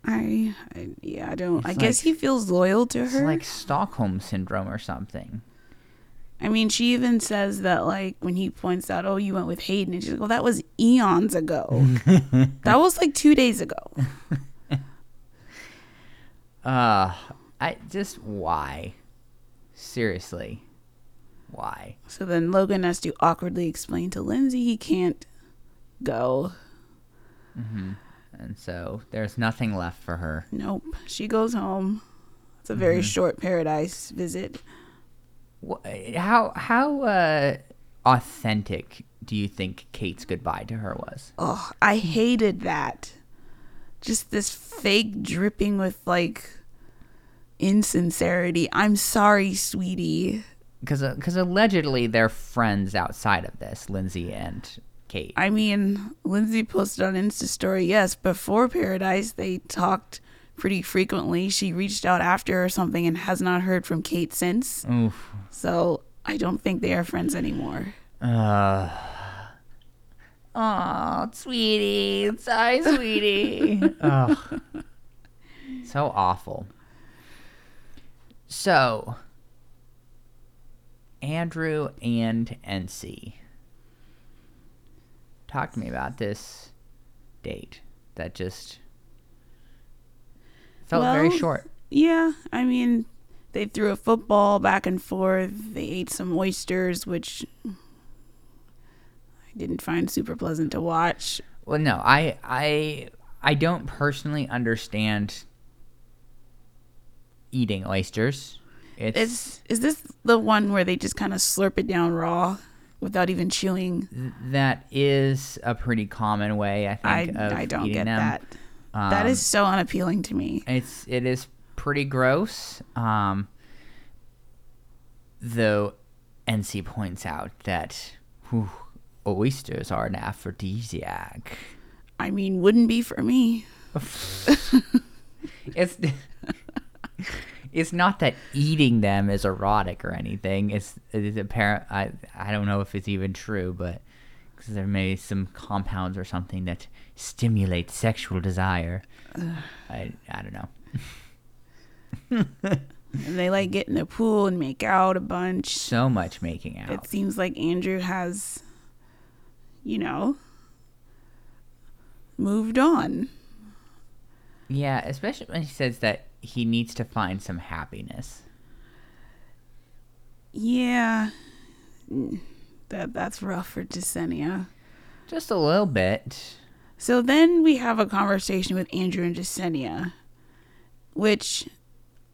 S2: I, I yeah, I don't.
S1: It's
S2: I guess he feels loyal to her.
S1: Like Stockholm syndrome or something.
S2: I mean, she even says that like when he points out, "Oh, you went with Hayden," and she's like, "Well, that was eons ago. that was like two days ago."
S1: Uh, I just why? Seriously, why?
S2: So then Logan has to awkwardly explain to Lindsay he can't go.
S1: And so there's nothing left for her.
S2: Nope. She goes home. It's a very short paradise visit.
S1: How how uh, authentic do you think Kate's goodbye to her was?
S2: Oh, I hated that. just this fake dripping with like insincerity. I'm sorry, sweetie.
S1: because because allegedly they're friends outside of this, Lindsay and Kate.
S2: I mean, Lindsay posted on Insta story, yes, before Paradise they talked pretty frequently. She reached out after or something and has not heard from Kate since.
S1: Oof.
S2: So I don't think they are friends anymore.
S1: Uh. Oh, sweetie, sorry, sweetie. Ugh. So awful. So, Andrew and Ency. Talk to me about this date that just felt very short.
S2: Yeah, I mean, they threw a football back and forth. They ate some oysters, which I didn't find super pleasant to watch.
S1: Well, no, I I I don't personally understand eating oysters. It's,
S2: Is is this the one where they just kind of slurp it down raw without even chewing?
S1: that is a pretty common way I
S2: I
S1: think of
S2: I don't get
S1: them.
S2: that. that
S1: Um,
S2: is so unappealing to me.
S1: it's it is pretty gross. Um, though Ency points out that whew, oysters are an aphrodisiac.
S2: I mean, wouldn't be for me.
S1: it's it's not that eating them is erotic or anything. It's it's apparent. I I don't know if it's even true, but because there may be some compounds or something that stimulate sexual desire. I I don't know.
S2: And they like get in the pool and make out a bunch.
S1: So much making out.
S2: It seems like Andrew has, you know, moved on.
S1: yeah, especially when he says that he needs to find some happiness.
S2: Yeah, that that's rough for Jessenia.
S1: Just a little bit.
S2: So then we have a conversation with Andrew and Jessenia, which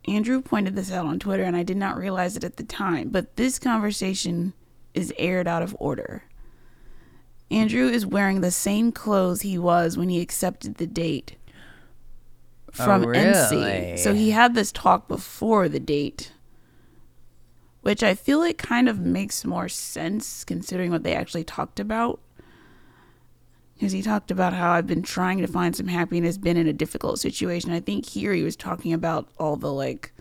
S2: Andrew pointed this out on Twitter, and I did not realize it at the time. But this conversation is aired out of order. Andrew is wearing the same clothes he was when he accepted the date from
S1: Oh, Ency.
S2: So he had this talk before the date, which I feel like kind of makes more sense considering what they actually talked about. Because he talked about how I've been trying to find some happiness, been in a difficult situation. I think here he was talking about all the like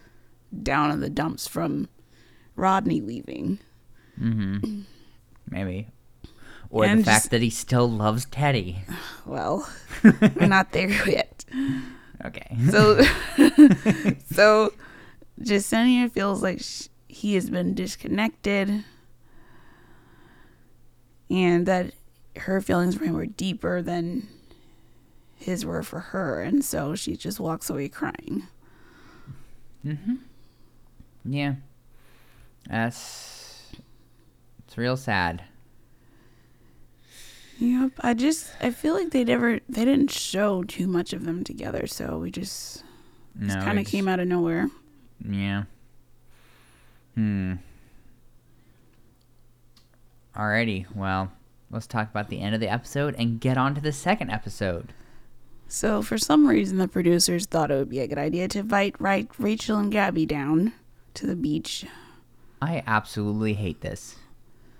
S2: down in the dumps from Rodney leaving.
S1: Mm-hmm. Maybe. Or
S2: And
S1: the fact that he still loves Teddi.
S2: Well, we're not there yet.
S1: Okay.
S2: So, so Jessenia feels like sh- he has been disconnected, and that her feelings for him were deeper than his were for her, and so she just walks away crying.
S1: Mm-hmm. Yeah. That's it's real sad.
S2: Yep, I just I feel like they never they didn't show too much of them together, so we just
S1: No,
S2: just kind of came out of nowhere.
S1: Yeah. Hmm. Alrighty, well, let's talk about the end of the episode and get on to the second episode.
S2: So for some reason, the producers thought it would be a good idea to invite right Rachel and Gabby down to the beach.
S1: I absolutely hate this.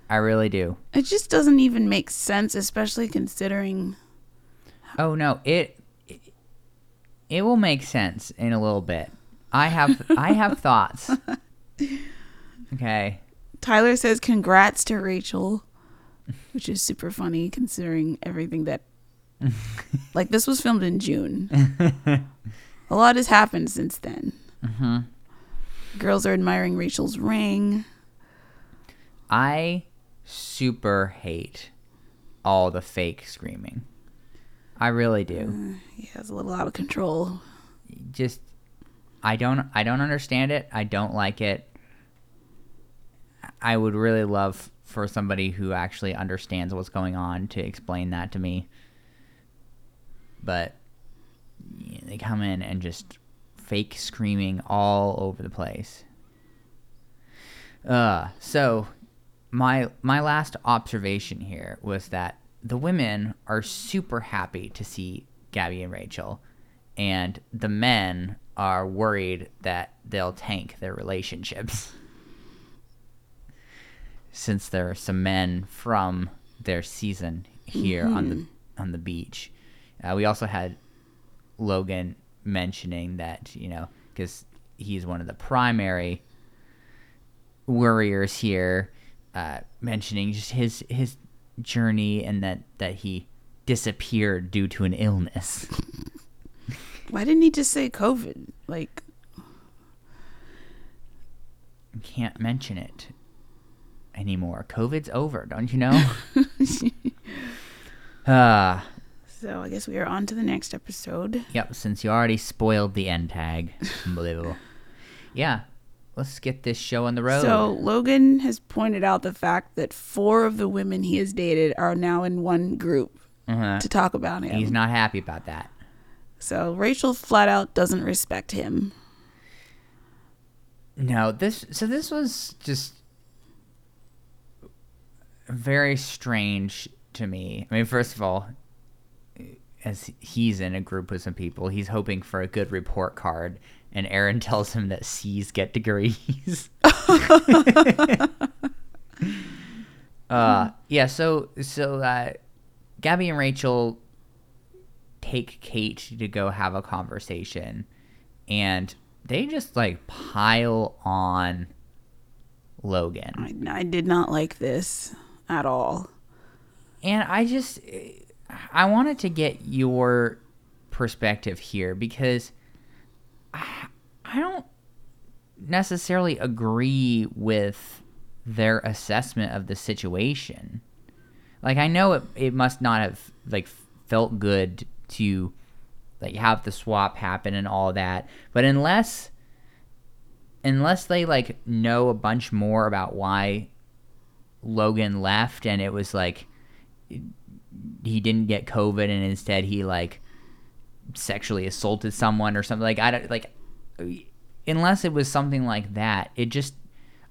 S1: I really do.
S2: It just doesn't even make sense, especially considering.
S1: Oh no, it it, it will make sense in a little bit. I have I have thoughts. Okay.
S2: Tyler says congrats to Rachel, which is super funny considering everything that. like, this was filmed in June. A lot has happened since then.
S1: hmm
S2: Girls are admiring Rachel's ring.
S1: I super hate all the fake screaming. I really do.
S2: He has a little out of control.
S1: Just I don't I don't understand it. I don't like it. I would really love for somebody who actually understands what's going on to explain that to me. But yeah, they come in and just fake screaming all over the place. Uh, so my my last observation here was that the women are super happy to see Gabby and Rachel. and the men are worried that they'll tank their relationships. Since there are some men from their season here on the on the beach, uh, we also had Logan mentioning that you know because he's one of the primary worriers here, uh, mentioning just his his journey and that that he disappeared due to an illness.
S2: Why didn't he just say COVID? Like,
S1: Can't mention it anymore. COVID's over, don't you know? Ah,
S2: so I guess we are on to the next episode.
S1: yep. Since you already spoiled the end tag, unbelievable. Yeah, let's get this show on the road.
S2: So Logan has pointed out the fact that four of the women he has dated are now in one group
S1: uh
S2: to talk about him.
S1: he's not happy about that.
S2: So Rachel flat out doesn't respect him.
S1: No, this so this was just very strange to me. I mean, first of all, as he's in a group with some people, he's hoping for a good report card, and Aaron tells him that C's get degrees. uh, yeah. So so uh, Gabby and Rachel take Kate to go have a conversation, and they just like pile on Logan.
S2: I, I did not like this at all.
S1: And I just I wanted to get your perspective here because I, don't necessarily agree with their assessment of the situation. Like I know it it must not have like felt good to like have the swap happen and all that, but unless unless they like know a bunch more about why Logan left and it was like he didn't get COVID and instead he like sexually assaulted someone or something like I don't like unless it was something like that it just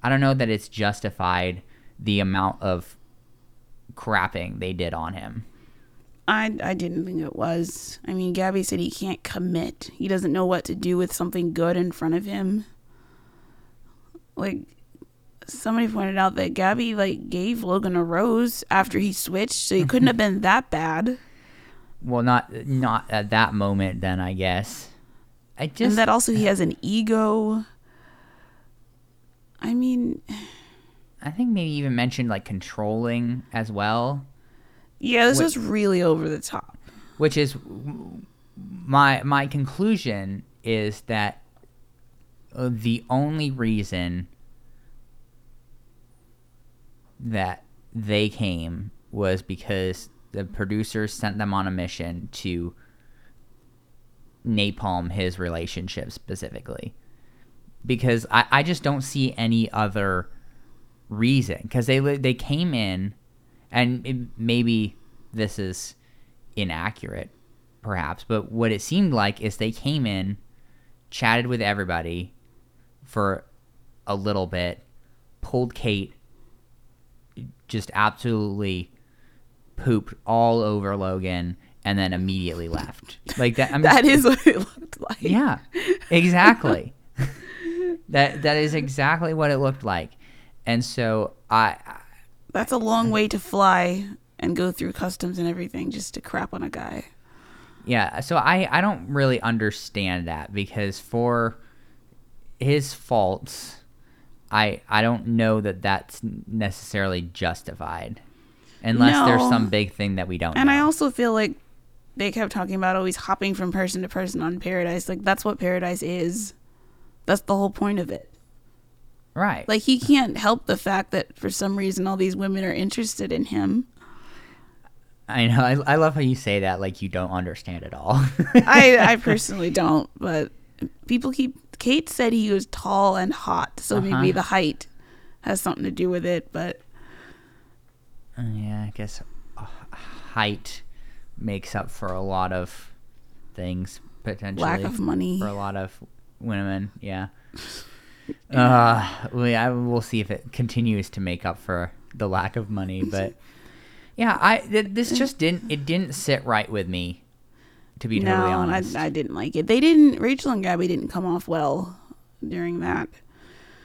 S1: I don't know that it's justified the amount of crapping they did on him.
S2: I, I didn't think it was. I mean, Gabby said he can't commit. He doesn't know what to do with something good in front of him. Like, somebody pointed out that Gabby, like, gave Logan a rose after he switched, so he couldn't have been that bad.
S1: Well, not not at that moment then I guess. I just
S2: and that also he has an ego. I mean,
S1: I think maybe even mentioned like controlling as well.
S2: yeah, this
S1: Wait.
S2: was really over the top.
S1: which is my my conclusion is that uh, the only reason that they came was because the producers sent them on a mission to napalm his relationship specifically. Because I, I just don't see any other reason. Because they they came in and it, maybe this is inaccurate perhaps but what it seemed like is they came in chatted with everybody for a little bit pulled kate just absolutely pooped all over logan and then immediately left like that I'm
S2: That is what it looked like.
S1: yeah, exactly. that that is exactly what it looked like, and so I
S2: That's a long way to fly and go through customs and everything just to crap on a guy.
S1: yeah, so I I don't really understand that because for his faults, I I don't know that that's necessarily justified, unless there's some big thing that we don't. Know.
S2: And
S1: know.
S2: I also feel like they kept talking about always hopping from person to person on Paradise. Like that's what Paradise is. That's the whole point of it.
S1: right.
S2: Like he can't help the fact that for some reason all these women are interested in him.
S1: I know. I, I love how you say that like you don't understand it all.
S2: I I personally don't, but people keep Kate said he was tall and hot, so
S1: Uh-huh.
S2: maybe the height has something to do with it, but
S1: yeah, I guess uh, height makes up for a lot of things potentially.
S2: lack of money.
S1: for a lot of women. Yeah. Uh, we I will see if it continues to make up for the lack of money, but yeah, I th- this just didn't it didn't sit right with me To be
S2: no,
S1: totally honest,
S2: I, I didn't like it. They didn't. Rachel and Gabby didn't come off well during that.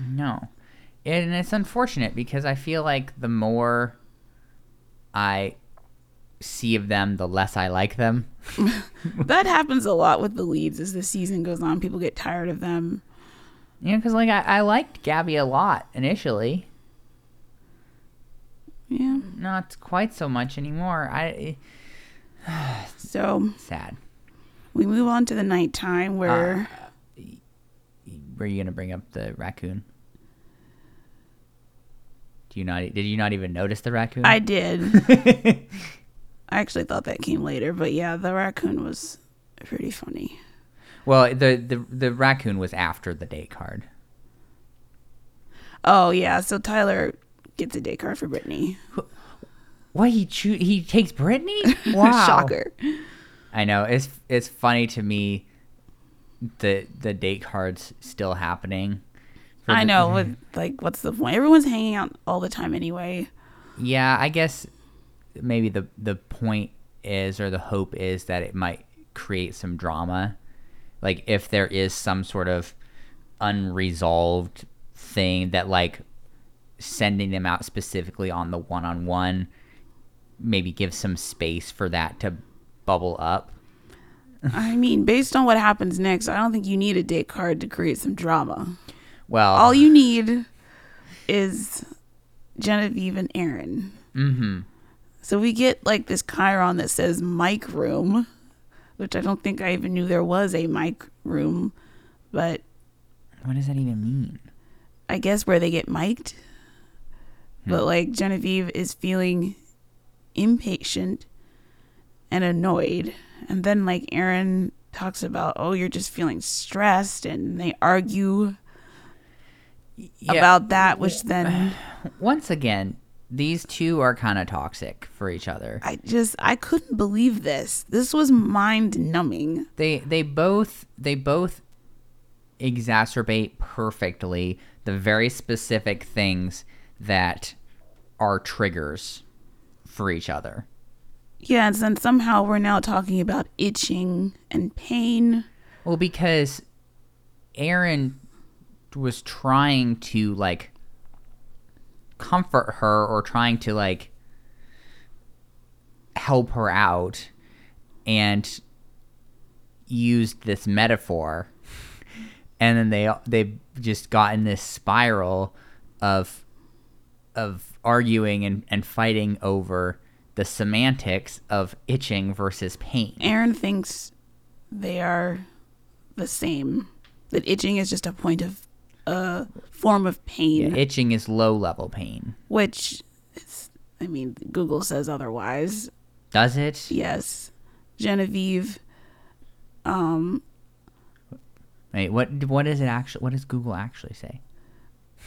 S1: No. And it's unfortunate because I feel like the more I see of them, the less I like them.
S2: that happens a lot with the leads as the season goes on. People get tired of them.
S1: You know, because like I, I liked Gabby a lot initially.
S2: Yeah.
S1: Not quite so much anymore. I eh,
S2: So
S1: sad.
S2: we move on to the nighttime where uh,
S1: Were you gonna bring up the raccoon? Do you not? Did you not even notice the raccoon?
S2: I did. I actually thought that came later, but yeah, the raccoon was pretty funny.
S1: well, the the the raccoon was after the date card.
S2: Oh yeah, so Tyler gets a day card for Brittany.
S1: What he choo- he takes Brittany? Wow,
S2: Shocker.
S1: I know it's it's funny to me. The the date cards still happening.
S2: I
S1: the-
S2: know. Mhm. With like, what's the point? Everyone's hanging out all the time anyway.
S1: Yeah, I guess maybe the the point is or the hope is that it might create some drama. Like if there is some sort of unresolved thing that like sending them out specifically on the one-on-one maybe gives some space for that to bubble up.
S2: I mean, based on what happens next, I don't think you need a date card to create some drama.
S1: Well,
S2: All you need is Genevieve and Aaron.
S1: mhm.
S2: So we get like this chyron that says mic room, which I don't think I even knew there was a mic room, but
S1: What does that even mean?
S2: I guess where they get mic'd. But like Genevieve is feeling impatient and annoyed. And then like Aaron talks about, oh, you're just feeling stressed. And they argue
S1: Yeah.
S2: about that, which then
S1: Once again, these two are kind of toxic for each other.
S2: I just, I couldn't believe this. This was mind numbing.
S1: they they both they both exacerbate perfectly the very specific things that are triggers for each other.
S2: Yeah, and then somehow we're now talking about itching and pain.
S1: Well, because Aaron was trying to like comfort her or trying to like help her out and used this metaphor and then they they just got in this spiral of of arguing and, and fighting over the semantics of itching versus pain.
S2: Aaron thinks they are the same. That itching is just a point of a form of pain,
S1: Yeah, itching is low level pain.
S2: which is, I mean, Google says otherwise.
S1: Does it?
S2: Yes, Genevieve. Um,
S1: Wait, what what is it actually what does Google actually say?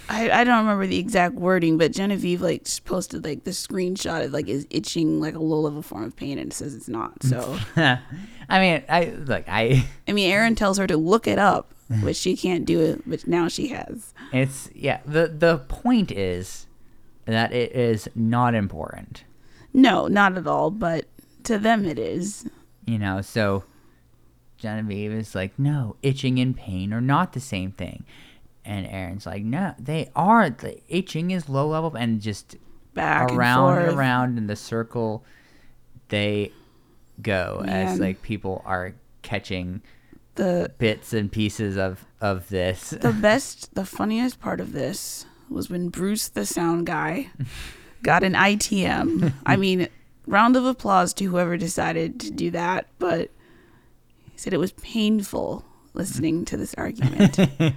S2: I, I don't remember the exact wording, but Genevieve like posted like the screenshot of like is itching like a low level form of pain, and it says it's not. So
S1: I mean, I like I
S2: I mean, Aaron tells her to look it up, which she can't do it, but now she has.
S1: it's yeah, the the point is that it is not important.
S2: No, not at all, but to them it is.
S1: You know, so Genevieve is like, "No, itching and pain are not the same thing." And Aaron's like, "No, they are. The itching is low level and just
S2: Back
S1: around
S2: and
S1: and around in the circle they go as like people are catching
S2: The
S1: bits and pieces of of this.
S2: the best, the funniest part of this was when Bruce, the sound guy, got an ITM. I mean, round of applause to whoever decided to do that, but he said it was painful listening to this argument.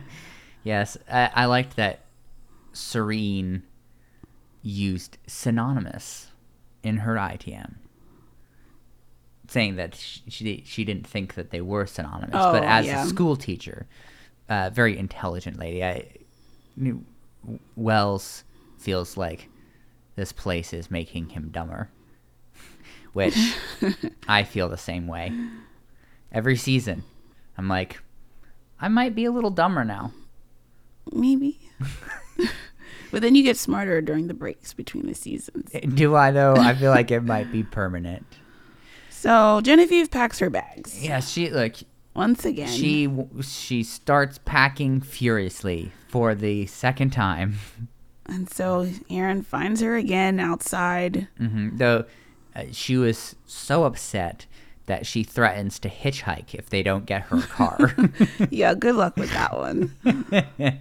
S1: yes, I, I liked that Serene used synonymous in her ITM, saying that she she, she didn't think that they were synonymous, but
S2: Oh,
S1: as
S2: yeah.
S1: a school teacher, uh, very intelligent lady, I knew Wells feels like this place is making him dumber, which I feel the same way. Every season, I'm like, I might be a little dumber now.
S2: Maybe. but then you get smarter during the breaks between the seasons.
S1: Do I though? I feel like it might be permanent.
S2: So Genevieve packs her bags
S1: Yeah, she like
S2: once again.
S1: She she starts packing furiously for the second time.
S2: and so Aaron finds her again outside.
S1: hmm Though uh, she was so upset that she threatens to hitchhike if they don't get her car.
S2: yeah, good luck with that one.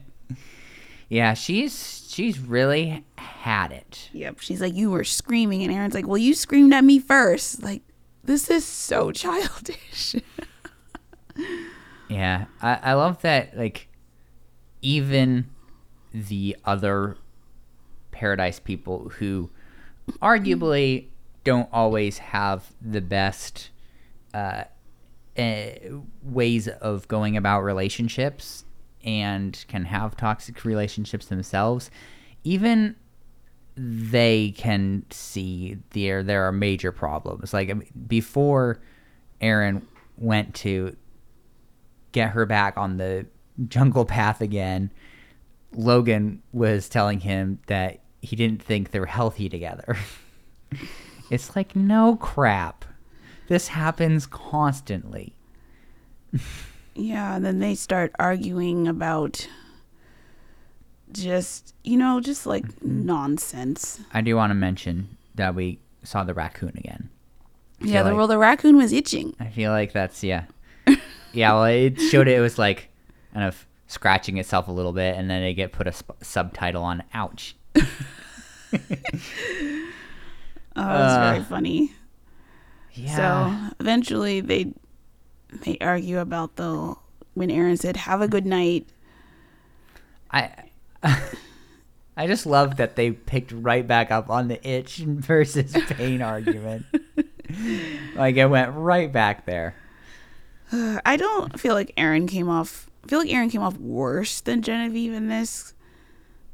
S1: yeah, she's she's really had it.
S2: Yep. She's like, You were screaming. And Aaron's like, Well, you screamed at me first. Like, this is so childish.
S1: Yeah, I, I love that. Like, even the other Paradise people who arguably don't always have the best uh, uh, ways of going about relationships and can have toxic relationships themselves, even they can see there there are major problems. Like before Aaron went to get her back on the jungle path again, Logan was telling him that he didn't think they were healthy together. it's like, no crap. This happens constantly.
S2: yeah. And then they start arguing about just, you know, just like nonsense.
S1: I do want to mention that we saw the raccoon again.
S2: Yeah. The,
S1: like-
S2: well, the raccoon was itching.
S1: I feel like that's, yeah. yeah, well, it showed it, it was like kind of scratching itself a little bit, and then they get put a sp- subtitle on, ouch.
S2: Oh, it was
S1: Uh,
S2: very funny.
S1: Yeah.
S2: So eventually they they argue about the when Aaron said, "Have a good night."
S1: I I just love that they picked right back up on the itch versus pain argument. like it went right back there.
S2: I don't feel like Aaron came off. I feel like Aaron came off worse than Genevieve in this,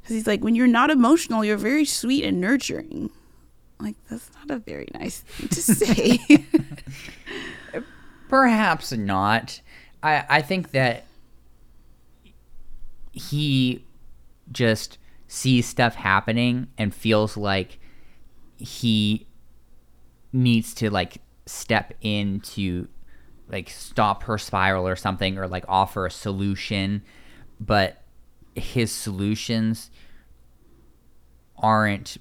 S2: because he's like, when you're not emotional, you're very sweet and nurturing. Like that's not a very nice thing to say.
S1: Perhaps not. I I think that he just sees stuff happening and feels like he needs to like step in to like stop her spiral or something or like offer a solution but his solutions aren't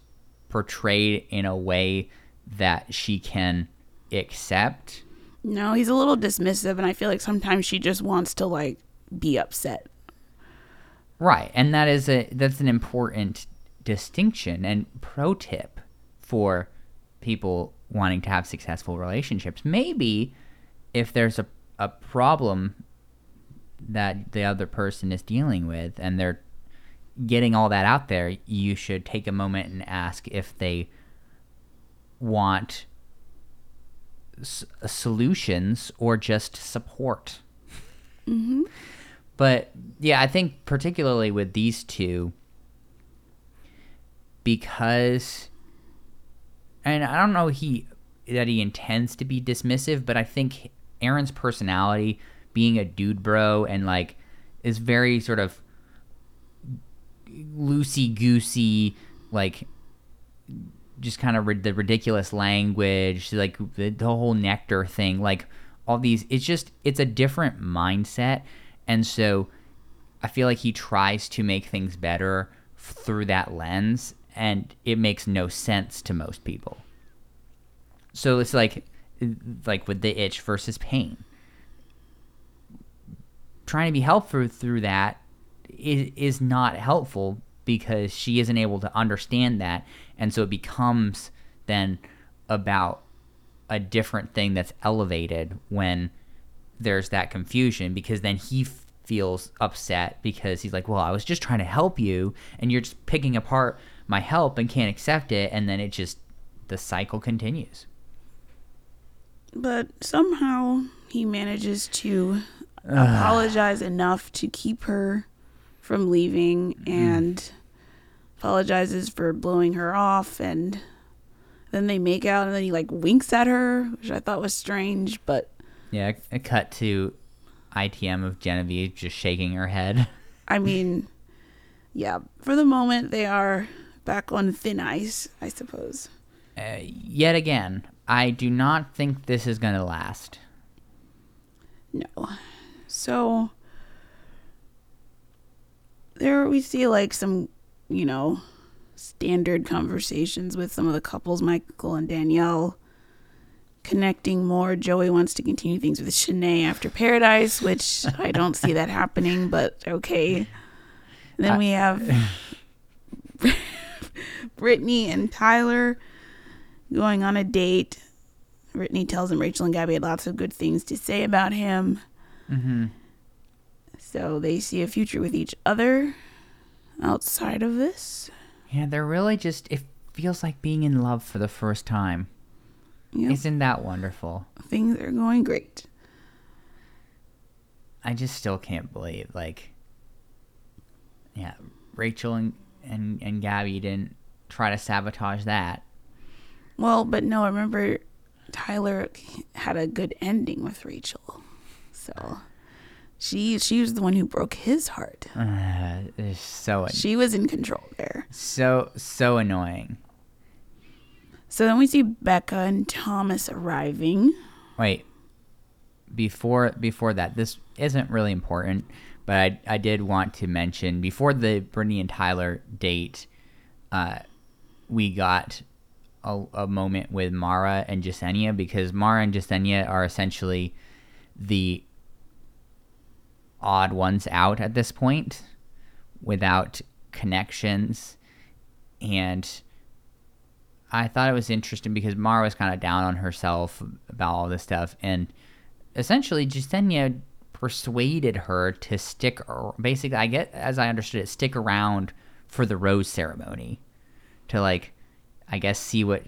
S1: portrayed in a way that she can accept
S2: no, he's a little dismissive, and I feel like sometimes she just wants to like be upset.
S1: Right, and that is a that's an important distinction and pro tip for people wanting to have successful relationships. Maybe if there's a a problem that the other person is dealing with and they're getting all that out there, you should take a moment and ask if they want s- uh, solutions or just support. Mm-hmm. But yeah, I think particularly with these two, because, and I don't know he that he intends to be dismissive, but I think Aaron's personality, being a dude bro, and like is very sort of loosey goosey, like just kind of rid- the ridiculous language, like the, the whole nectar thing, like all these. It's just it's a different mindset, and so I feel like he tries to make things better through that lens, and it makes no sense to most people. So it's like like with the itch versus pain. Trying to be helpful through that is, is not helpful because she isn't able to understand that and so it becomes then about a different thing that's elevated when there's that confusion because then he f- feels upset because he's like well i was just trying to help you and you're just picking apart my help and can't accept it. And then it just the cycle continues.
S2: But somehow he manages to apologize enough to keep her from leaving mm-hmm. and apologizes for blowing her off and then they make out and then he like winks at her, which I thought was strange, but
S1: yeah a cut to itm of genevieve just shaking her head
S2: I mean, yeah, for the moment they are back on thin ice, I suppose.
S1: uh, yet again I do not think this is going to last.
S2: No. So there we see like some, you know, standard conversations with some of the couples, Michael and Danielle, connecting more. Joey wants to continue things with Shanae after Paradise, which I don't see that happening, but okay. Then we have Brittany and Tyler going on a date. Brittany tells him Rachel and Gabby had lots of good things to say about him.
S1: Mm-hmm.
S2: So they see a future with each other outside of this.
S1: Yeah, they're really just. It feels like being in love for the first time.
S2: Yep.
S1: Isn't that wonderful?
S2: Things are going great.
S1: I just still can't believe, like, yeah, Rachel and and and Gabby didn't try to sabotage that.
S2: Well, but no, I remember Tyler had a good ending with Rachel. So she she was the one who broke his heart.
S1: Uh, so
S2: She was in control there.
S1: so so annoying.
S2: So then we see Becca and Thomas arriving.
S1: Wait, before before that, this isn't really important, but I I did want to mention before the Brittany and Tyler date, uh, we got a, a moment with Mara and Jessenia because Mara and Jessenia are essentially the odd ones out at this point without connections and I thought it was interesting because Mara was kind of down on herself about all this stuff, and essentially Jessenia persuaded her to stick. Basically, I get as I understood it, stick around for the rose ceremony to like, I guess, see what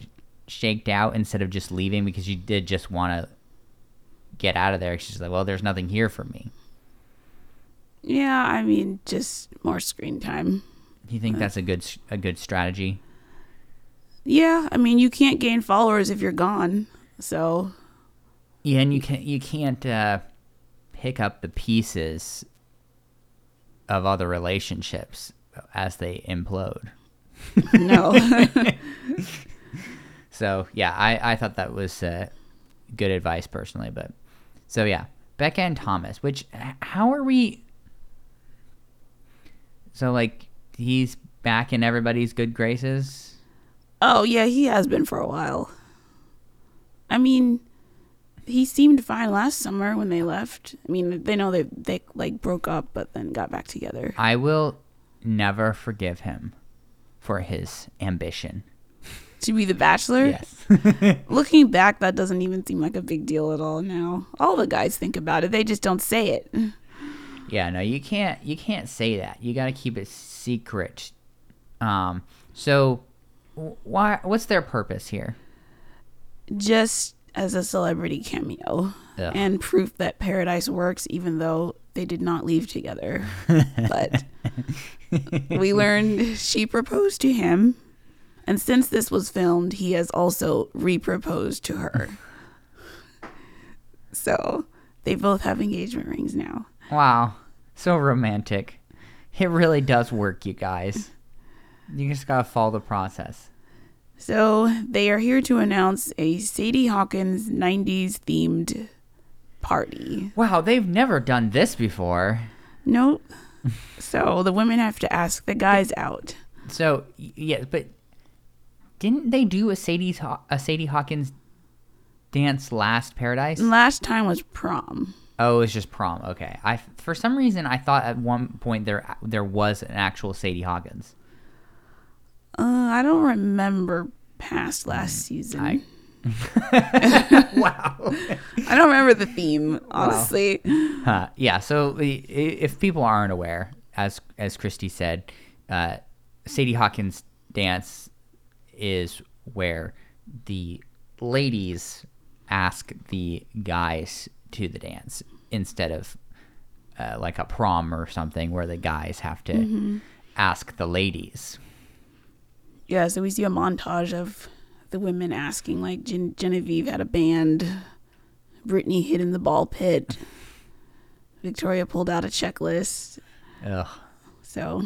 S1: shaked out instead of just leaving because she did just want to get out of there. She's like, well, there's nothing here for me.
S2: Yeah, I mean, just more screen time.
S1: Do you think uh, that's a good a good strategy?
S2: Yeah, I mean, you can't gain followers if you're gone. So,
S1: Yeah, and you can you can't uh, pick up the pieces of other relationships as they implode.
S2: no.
S1: So yeah, I, I thought that was uh, good advice personally. But so yeah, Becca and Thomas. Which how are we? So like he's back in everybody's good graces.
S2: Oh, yeah, he has been for a while. I mean, he seemed fine last summer when they left. I mean, they know they they like broke up but then got back together.
S1: I will never forgive him for his ambition.
S2: To be the bachelor?
S1: Yes.
S2: Looking back, that doesn't even seem like a big deal at all now. All the guys think about it, they just don't say it.
S1: Yeah, no, you can't. You can't say that. You got to keep it secret. Um. So, why? What's their purpose here?
S2: Just as a celebrity cameo
S1: Ugh.
S2: and proof that paradise works, even though they did not leave together. but we learned she proposed to him, and since this was filmed, he has also re-proposed to her. so they both have engagement rings now.
S1: Wow, so romantic. It really does work, you guys. You just gotta follow the process.
S2: So they are here to announce a Sadie Hawkins 90s themed party.
S1: Wow, they've never done this before.
S2: Nope. so the women have to ask the guys out.
S1: So yeah, but didn't they do a Sadie a Sadie Hawkins dance last Paradise?
S2: Last time was prom.
S1: Oh, it was just prom. Okay. I for some reason I thought at one point there there was an actual Sadie Hawkins.
S2: Uh, I don't remember past last season.
S1: I-
S2: I, don't remember the theme, honestly.
S1: Huh, yeah. So i- i- if people aren't aware, as as Christy said, uh, Sadie Hawkins dance is where the ladies ask the guys to the dance instead of uh, like a prom or something where the guys have to ask the ladies.
S2: Yeah, so we see a montage of the women asking, like Gen- Genevieve had a band, Brittany hid in the ball pit, Victoria pulled out a checklist.
S1: Ugh.
S2: So,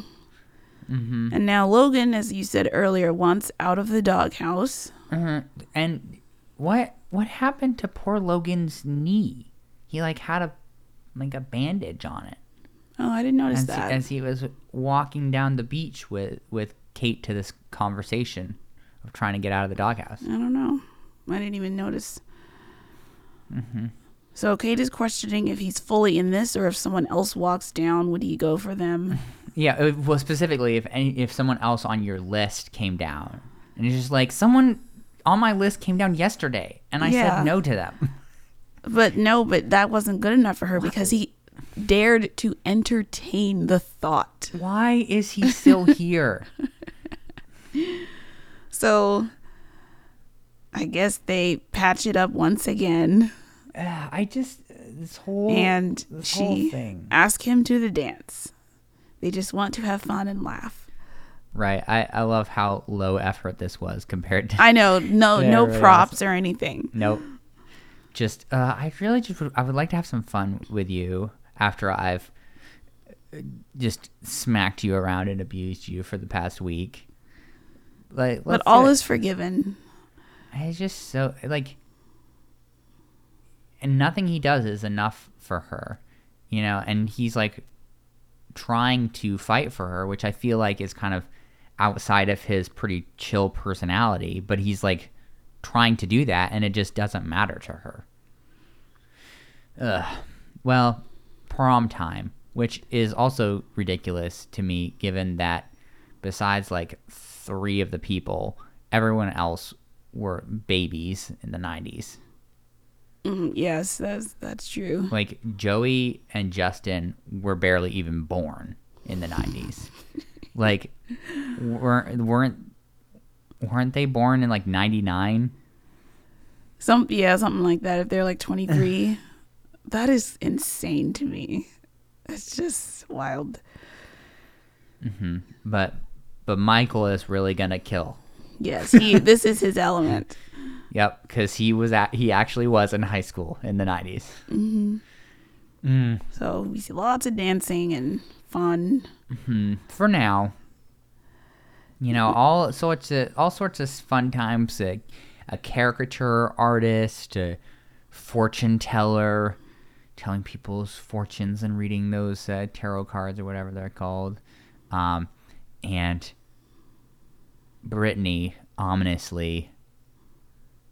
S1: hmm
S2: and now Logan, as you said earlier, wants out of the doghouse.
S1: Mhm. And what what happened to poor Logan's knee? He like had a like a bandage on it
S2: Oh, I didn't notice
S1: as,
S2: that.
S1: He, as he was walking down the beach with with Kate to this conversation of trying to get out of the doghouse.
S2: I don't know. I didn't even notice.
S1: Mm-hmm.
S2: So Kate is questioning if he's fully in this or if someone else walks down, would he go for them?
S1: Yeah, well, specifically if any, if someone else on your list came down, and it's just like someone on my list came down yesterday, and I
S2: Yeah.
S1: said no to them.
S2: But no, but that wasn't good enough for her because he dared to entertain the thought.
S1: Why is he still here?
S2: So I guess they patch it up once again
S1: Uh, I just this whole
S2: and
S1: this whole
S2: she
S1: thing.
S2: ask him to the dance. They just want to have fun and laugh.
S1: Right. I, I love how low effort this was compared to
S2: I know, no, no
S1: really
S2: props or anything.
S1: Nope. Just uh, I really just would, I would like to have some fun with you after I've uh, just smacked you around and abused you for the past week. Like,
S2: But all is forgiven.
S1: It's just so like, and nothing he does is enough for her, you know. And he's like trying to fight for her, which I feel like is kind of outside of his pretty chill personality. But he's like trying to do that, and it just doesn't matter to her. Ugh. Well, prom time, which is also ridiculous to me, given that besides like three of the people, everyone else were babies in the 90s.
S2: Mm, yes, that's that's true.
S1: Like Joey and Justin were barely even born in the 90s. like weren't weren't weren't they born in like 99?
S2: Some yeah, something like that. If they're like 23, that is insane to me. It's just wild.
S1: But but Michael is really going to kill.
S2: Yes, he this is his element.
S1: Yep, cuz he was at he actually was in high school in the 90s.
S2: So we see lots of dancing and fun.
S1: for now. You know, all sorts of all sorts of fun times. A, a caricature artist, a fortune teller, telling people's fortunes and reading those uh, tarot cards or whatever they're called, um, and Brittany ominously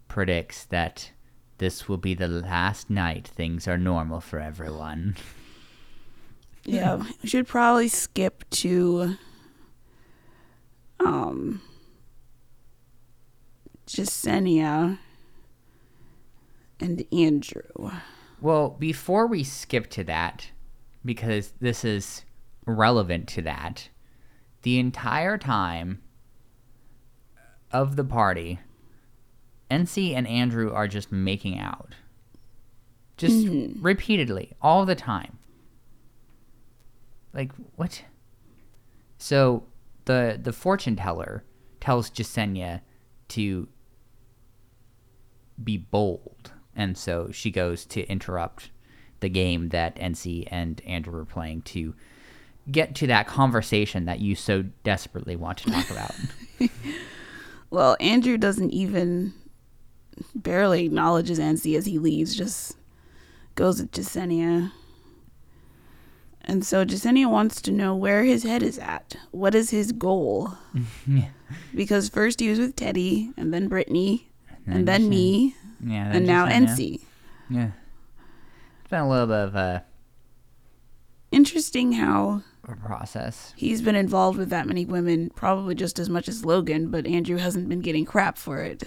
S1: predicts that this will be the last night things are normal for everyone.
S2: Yeah, we should probably skip to um Jessenia and Andrew.
S1: Well, before we skip to that, because this is relevant to that, the entire time of the party, Ency and Andrew are just making out. Just mm-hmm. repeatedly, all the time. Like, what? So, the, the fortune teller tells Jessenia to be bold. And so she goes to interrupt the game that Ency and Andrew are playing to get to that conversation that you so desperately want to talk about.
S2: Well, Andrew doesn't even barely acknowledges Ency as he leaves, just goes with Jessenia. And so Jessenia wants to know where his head is at. What is his goal? Because first he was with Teddi, and then Brittany, and then me,
S1: yeah,
S2: and now. Ency.
S1: Yeah. It's been a little bit of a,
S2: Interesting how
S1: process.
S2: he's been involved with that many women, probably just as much as Logan, but Andrew hasn't been getting crap for it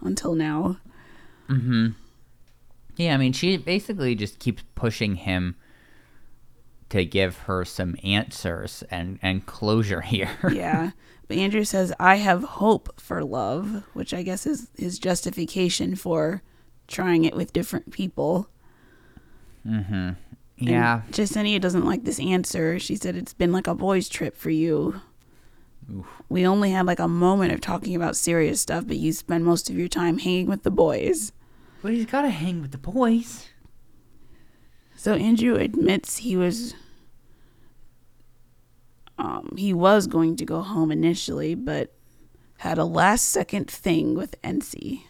S2: until now.
S1: Mm-hmm. Yeah, I mean, she basically just keeps pushing him to give her some answers and, and closure here.
S2: yeah. But Andrew says, I have hope for love, which I guess is his justification for trying it with different people. And
S1: yeah.
S2: Jessenia doesn't like this answer. She said, It's been like a boys' trip for you. We only had like a moment of talking about serious stuff, but you spend most of your time hanging with the boys.
S1: But he's got to hang with the boys.
S2: So Andrew admits he was um he was going to go home initially, but had a last second thing with Ency.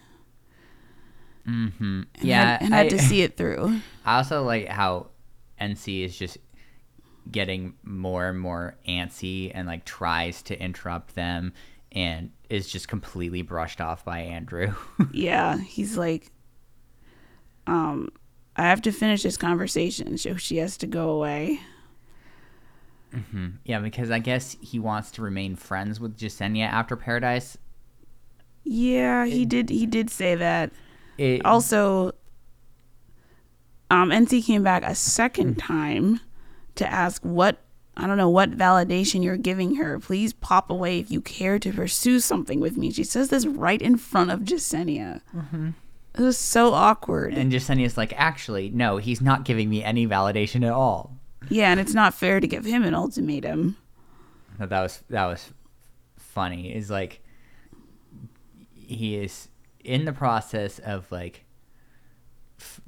S1: Mm-hmm.
S2: and
S1: Yeah,
S2: had, and had to see it through.
S1: I also like how Ency is just getting more and more antsy and like tries to interrupt them and is just completely brushed off by Andrew.
S2: Yeah, he's like, um, I have to finish this conversation, so she has to go away. Mm-hmm.
S1: yeah, because I guess he wants to remain friends with Jessenia after Paradise.
S2: Yeah, he did. He did say that.
S1: It,
S2: Also, um, Ency came back a second time to ask what I don't know what validation you're giving her. Please pop away if you care to pursue something with me. She says this right in front of Jessenia. It was so awkward.
S1: and Jessenia's like, actually, no, he's not giving me any validation at all.
S2: yeah, and it's not fair to give him an ultimatum.
S1: that was that was funny is like he is in the process of like f-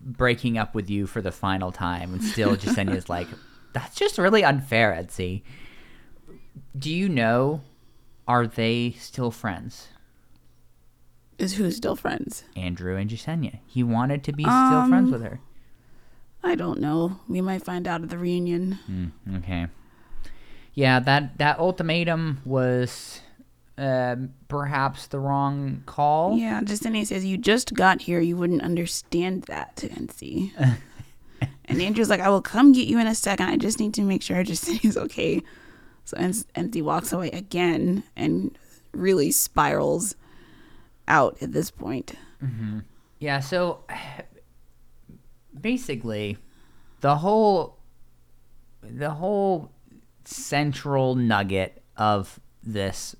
S1: breaking up with you for the final time and still Jessenia is like that's just really unfair Etsy do you know are they still friends
S2: Is who's still friends?
S1: Andrew and Jessenia he wanted to be still friends
S2: Um,
S1: with her
S2: I don't know. We might find out at the reunion.
S1: Mm, okay. Yeah, that that ultimatum was um perhaps the wrong call.
S2: Yeah, Jessenia says you just got here. You wouldn't understand that to Ency. and Andrew's like, I will come get you in a second. I just need to make sure Jessenia's okay. So N- Ency walks away again and really spirals out at this point.
S1: Yeah, so basically the whole the whole central nugget of this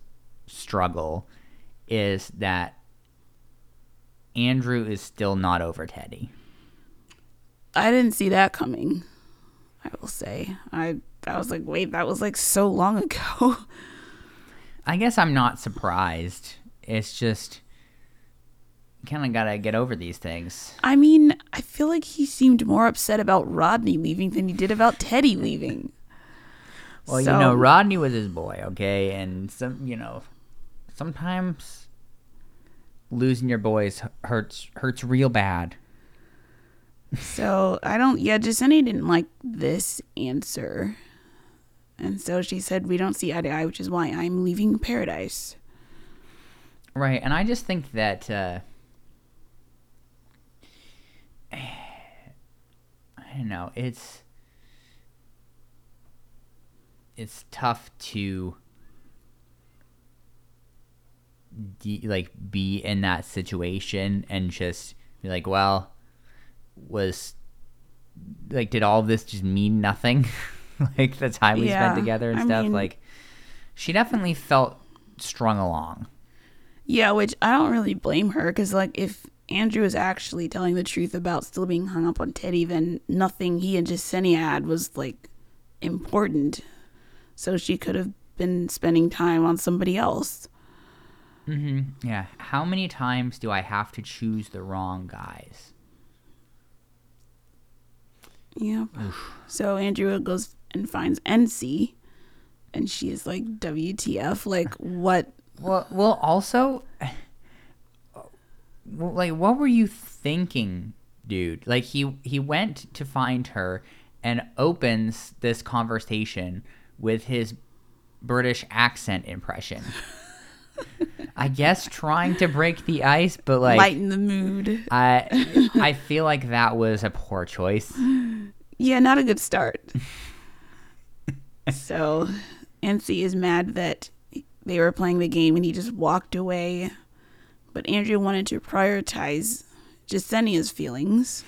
S1: struggle is that Andrew is still not over Teddi.
S2: I didn't see that coming. I will say. I I was like, wait, that was like so long ago.
S1: I guess I'm not surprised. It's just kind of got to get over these things.
S2: I mean, I feel like he seemed more upset about Rodney leaving than he did about Teddi leaving.
S1: Well, you know, Rodney was his boy, okay? And some, you know, sometimes losing your boys hurts hurts real bad.
S2: So I don't. Yeah, Jessenia didn't like this answer, and so she said we don't see eye to eye, which is why I'm leaving paradise.
S1: Right, and I just think that uh I don't know, it's it's tough to de- like be in that situation and just be like, well, was like did all of this just mean nothing? like the time we
S2: Yeah,
S1: spent together and
S2: I
S1: stuff
S2: mean-
S1: like she definitely felt strung along.
S2: Yeah, which I don't really blame her because like if Andrew is actually telling the truth about still being hung up on Teddi, then nothing he and Jessenia had was like important. So she could have been spending time on somebody else.
S1: Mm-hmm. Yeah. How many times do I have to choose the wrong guys?
S2: Yep. So Andrew goes and finds Ency, and she is like, "WTF? Like what?"
S1: Well, well. Also, like, what were you thinking, dude? Like, he he went to find her and opens this conversation with his British accent impression. I guess trying to break the ice, but like,
S2: lighten the mood.
S1: I I feel like that was a poor choice.
S2: Yeah, not a good start. so, Ency is mad that they were playing the game and he just walked away. But Andrew wanted to prioritize Jessenia's feelings,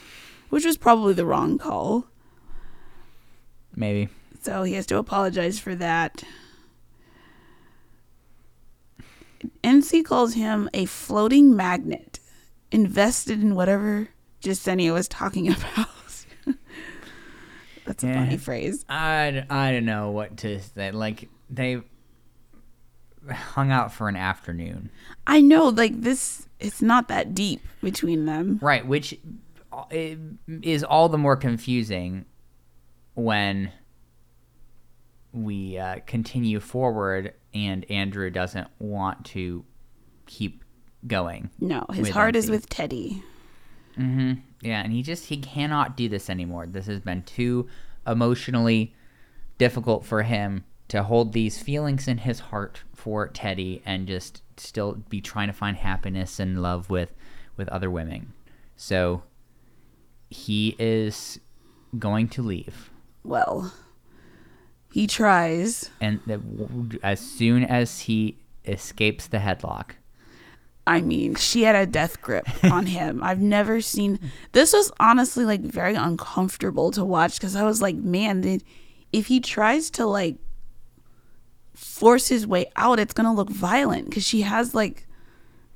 S2: which was probably the wrong call.
S1: Maybe.
S2: So he has to apologize for that. Ency calls him a floating magnet, invested in whatever Jessenia was talking about. That's a
S1: Yeah.
S2: funny phrase.
S1: I, I don't know what to say. Like they hung out for an afternoon,
S2: I know, like this, it's not that deep between them.
S1: right? Which uh, is all the more confusing when we uh, continue forward and Andrew doesn't want to keep going.
S2: No, his heart is with Teddi.
S1: hmm Yeah, and he just he cannot do this anymore. This has been too emotionally difficult for him to hold these feelings in his heart for Teddi and just still be trying to find happiness and love with with other women. So he is going to leave.
S2: Well, he tries.
S1: And the, as soon as he escapes the headlock,
S2: I mean, she had a death grip on him. I've never seen this was honestly like very uncomfortable to watch because I was like, man, did, if he tries to like force his way out, it's gonna look violent because she has like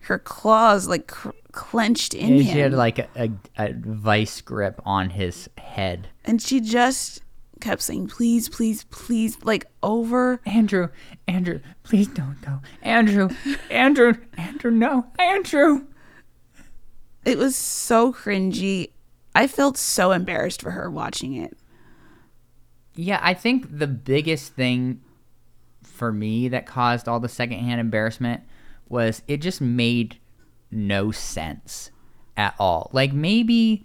S2: her claws like cr- clenched in him,
S1: she had like a, a, a vice grip on his head.
S2: and she just kept saying, "Please, please, please," like over
S1: Andrew, Andrew, please don't go. Andrew, Andrew, Andrew, no, Andrew.
S2: It was so cringy. I felt so embarrassed for her watching it.
S1: Yeah, I think the biggest thing for me that caused all the secondhand embarrassment was it just made no sense at all. Like maybe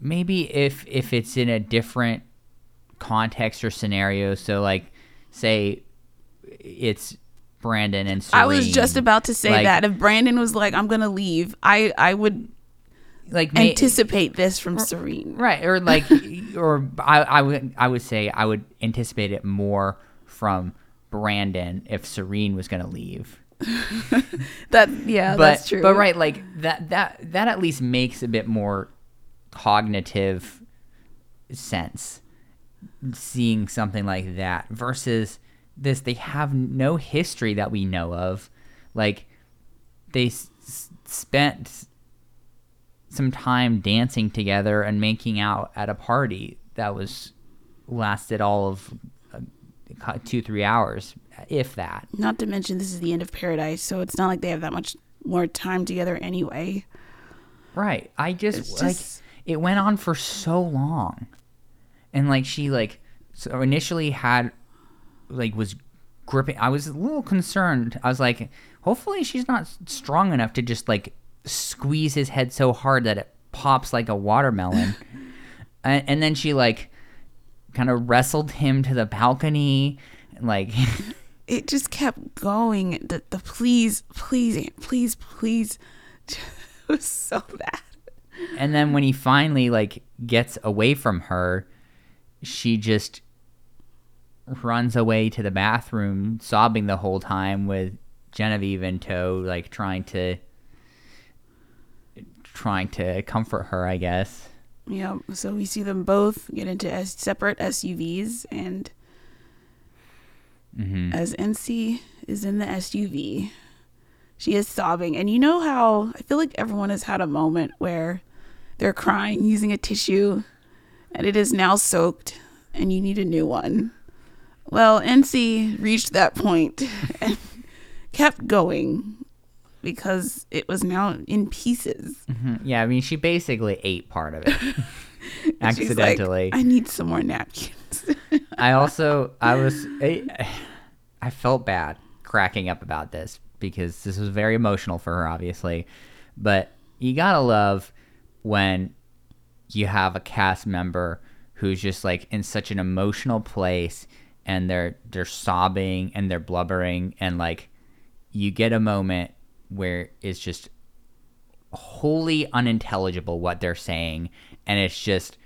S1: maybe if if it's in a different context or scenario, so like say it's Brandon and Serene.
S2: I was just about to say
S1: Like-
S2: that if Brandon was like, "I'm gonna leave," I I would
S1: like ma-
S2: anticipate this from Serene.
S1: right or like or I, I would i would say i would anticipate it more from brandon if serene was going to leave
S2: That yeah,
S1: but
S2: that's true.
S1: but right like that that that at least makes a bit more cognitive sense seeing something like that versus this they have no history that we know of like they s- spent some time dancing together and making out at a party that was lasted all of uh, two three hours if that
S2: Not to mention this is the end of Paradise, so it's not like they have that much more time together anyway.
S1: Right. I just,
S2: It's
S1: like
S2: just-
S1: it went on for so long. And like she like so initially had like was gripping I was a little concerned. I was like hopefully she's not strong enough to just like squeeze his head so hard that it pops like a watermelon. and, and then she like kind of wrestled him to the balcony like
S2: It just kept going. The the please, please, please, please. It was so bad.
S1: And then when he finally like gets away from her she just runs away to the bathroom sobbing the whole time with genevieve in tow like trying to trying to comfort her i guess
S2: Yeah. So we see them both get into S- separate SUVs, and
S1: hmm
S2: as Ency is in the SUV, she is sobbing. And you know how I feel like everyone has had a moment where they're crying using a tissue and it is now soaked and you need a new one. Well, Ency reached that point and kept going because it was now in pieces. Mm-hmm.
S1: yeah i mean she basically ate part of it
S2: She's like,
S1: accidentally
S2: I need some more napkins.
S1: I also I was I, I felt bad cracking up about this because this was very emotional for her obviously but you got to love when you have a cast member who's just like in such an emotional place and they're they're sobbing and they're blubbering and like you get a moment where it's just wholly unintelligible what they're saying and it's just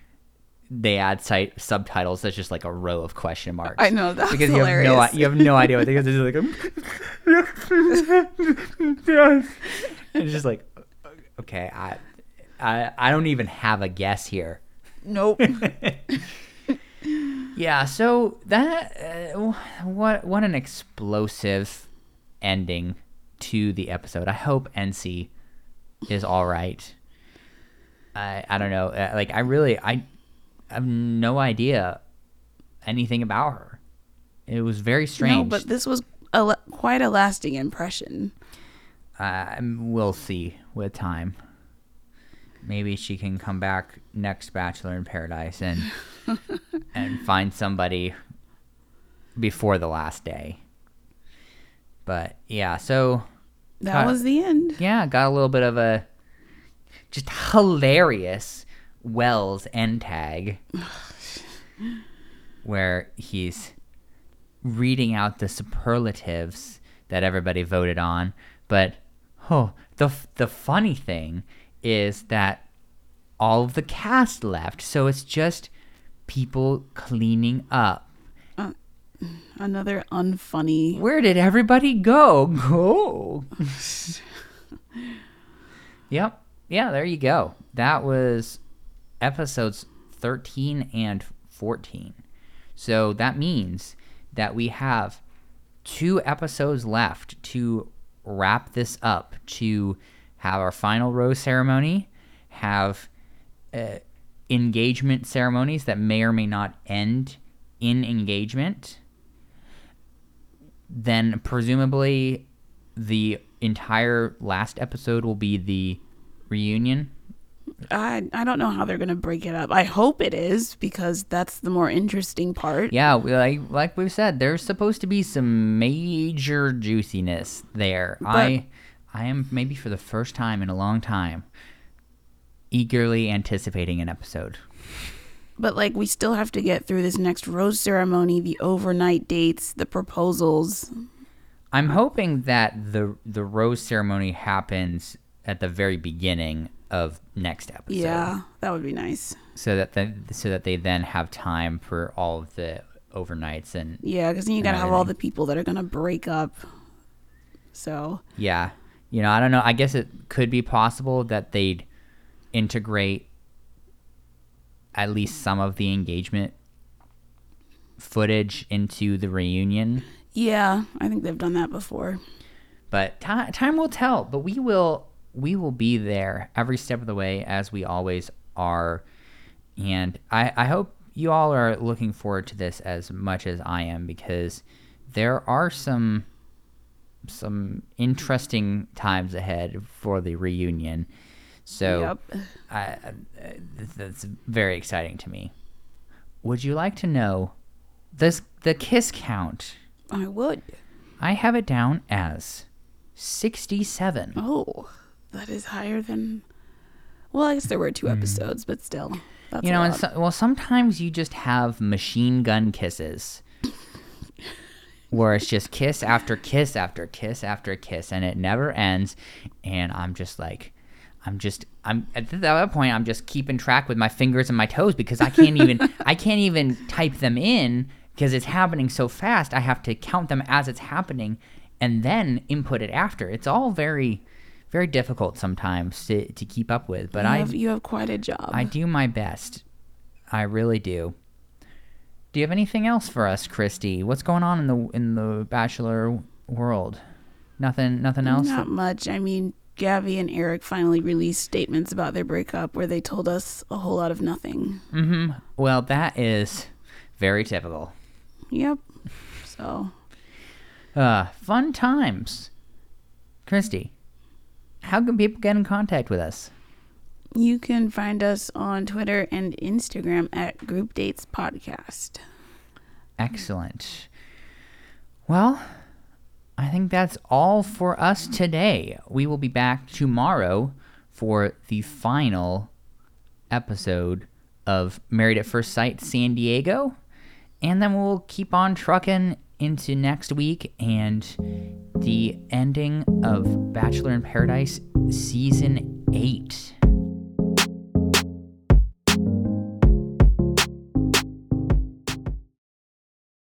S1: they add site subtitles that's just like a row of question marks.
S2: I know, that's
S1: because you have no you have no idea what they're like it's just like okay I, I i don't even have a guess here.
S2: Nope.
S1: yeah so that uh, what what an explosive ending to the episode. I hope Ency is all right. I i don't know. Uh, like i really i have no idea anything about her. It was very strange.
S2: No, but this was a, quite a lasting impression.
S1: uh, we'll see with time maybe she can come back next bachelor in paradise and and find somebody before the last day But yeah, so
S2: That
S1: Uh,
S2: was the end.
S1: yeah, got a little bit of a just hilarious Wells end tag where he's reading out the superlatives that everybody voted on. But oh, the the funny thing is that all of the cast left, so it's just people cleaning up.
S2: Uh, another unfunny.
S1: Where did everybody go? Go. yep. Yeah, there you go. That was episodes 13 and 14. So that means that we have two episodes left to wrap this up, to have our final rose ceremony, have uh, engagement ceremonies that may or may not end in engagement then presumably the entire last episode will be the reunion.
S2: I I don't know how they're gonna break it up. I hope it is because that's the more interesting part.
S1: Yeah, we- like like we've said, there's supposed to be some major juiciness there. I I am maybe for the first time in a long time eagerly anticipating an episode.
S2: But like we still have to get through this next rose ceremony, the overnight dates, the proposals.
S1: I'm hoping that the the rose ceremony happens at the very beginning of next episode.
S2: Yeah, that would be nice.
S1: so that the, so that they then have time for all of the overnights and
S2: Yeah, because then you gotta have all the people that are gonna break up. So
S1: yeah you know i don't know. I guess it could be possible that they'd integrate at least some of the engagement footage into the reunion.
S2: Yeah, I think they've done that before.
S1: but ti time will tell but we will we will be there every step of the way as we always are. And i i hope you all are looking forward to this as much as i am because there are some some interesting times ahead for the reunion so
S2: Yep.
S1: I, I, that's very exciting to me would you like to know this the kiss count
S2: I would.
S1: I have it down as 67.
S2: Oh, that is higher than. Well, I guess there were two episodes, but still, that's
S1: Hmm. you know, and so, well, sometimes you just have machine gun kisses. Where it's just kiss after kiss after kiss after kiss, and it never ends. And I'm just like, I'm just, I'm at that point, I'm just keeping track with my fingers and my toes because I can't even, I can't even type them in because it's happening so fast. I have to count them as it's happening, and then input it after. It's all very, very difficult sometimes to, to keep up with. But
S2: you
S1: I,
S2: you have quite a job.
S1: I do my best. I really do. Do you have anything else for us, Christy? What's going on in the in the bachelor world? Nothing. Nothing else.
S2: Not much. I mean, Gabby and Erich finally released statements about their breakup where they told us a whole lot of nothing.
S1: mm-hmm. Well, that is very typical.
S2: Yep. So,
S1: Uh, fun times. Christy, how can people get in contact with us?
S2: You can find us on Twitter and Instagram at Group Dates Podcast.
S1: Excellent. Well, I think that's all for us today. We will be back tomorrow for the final episode of Married at First Sight San Diego. And then we'll keep on trucking into next week and the ending of Bachelor in Paradise Season 8.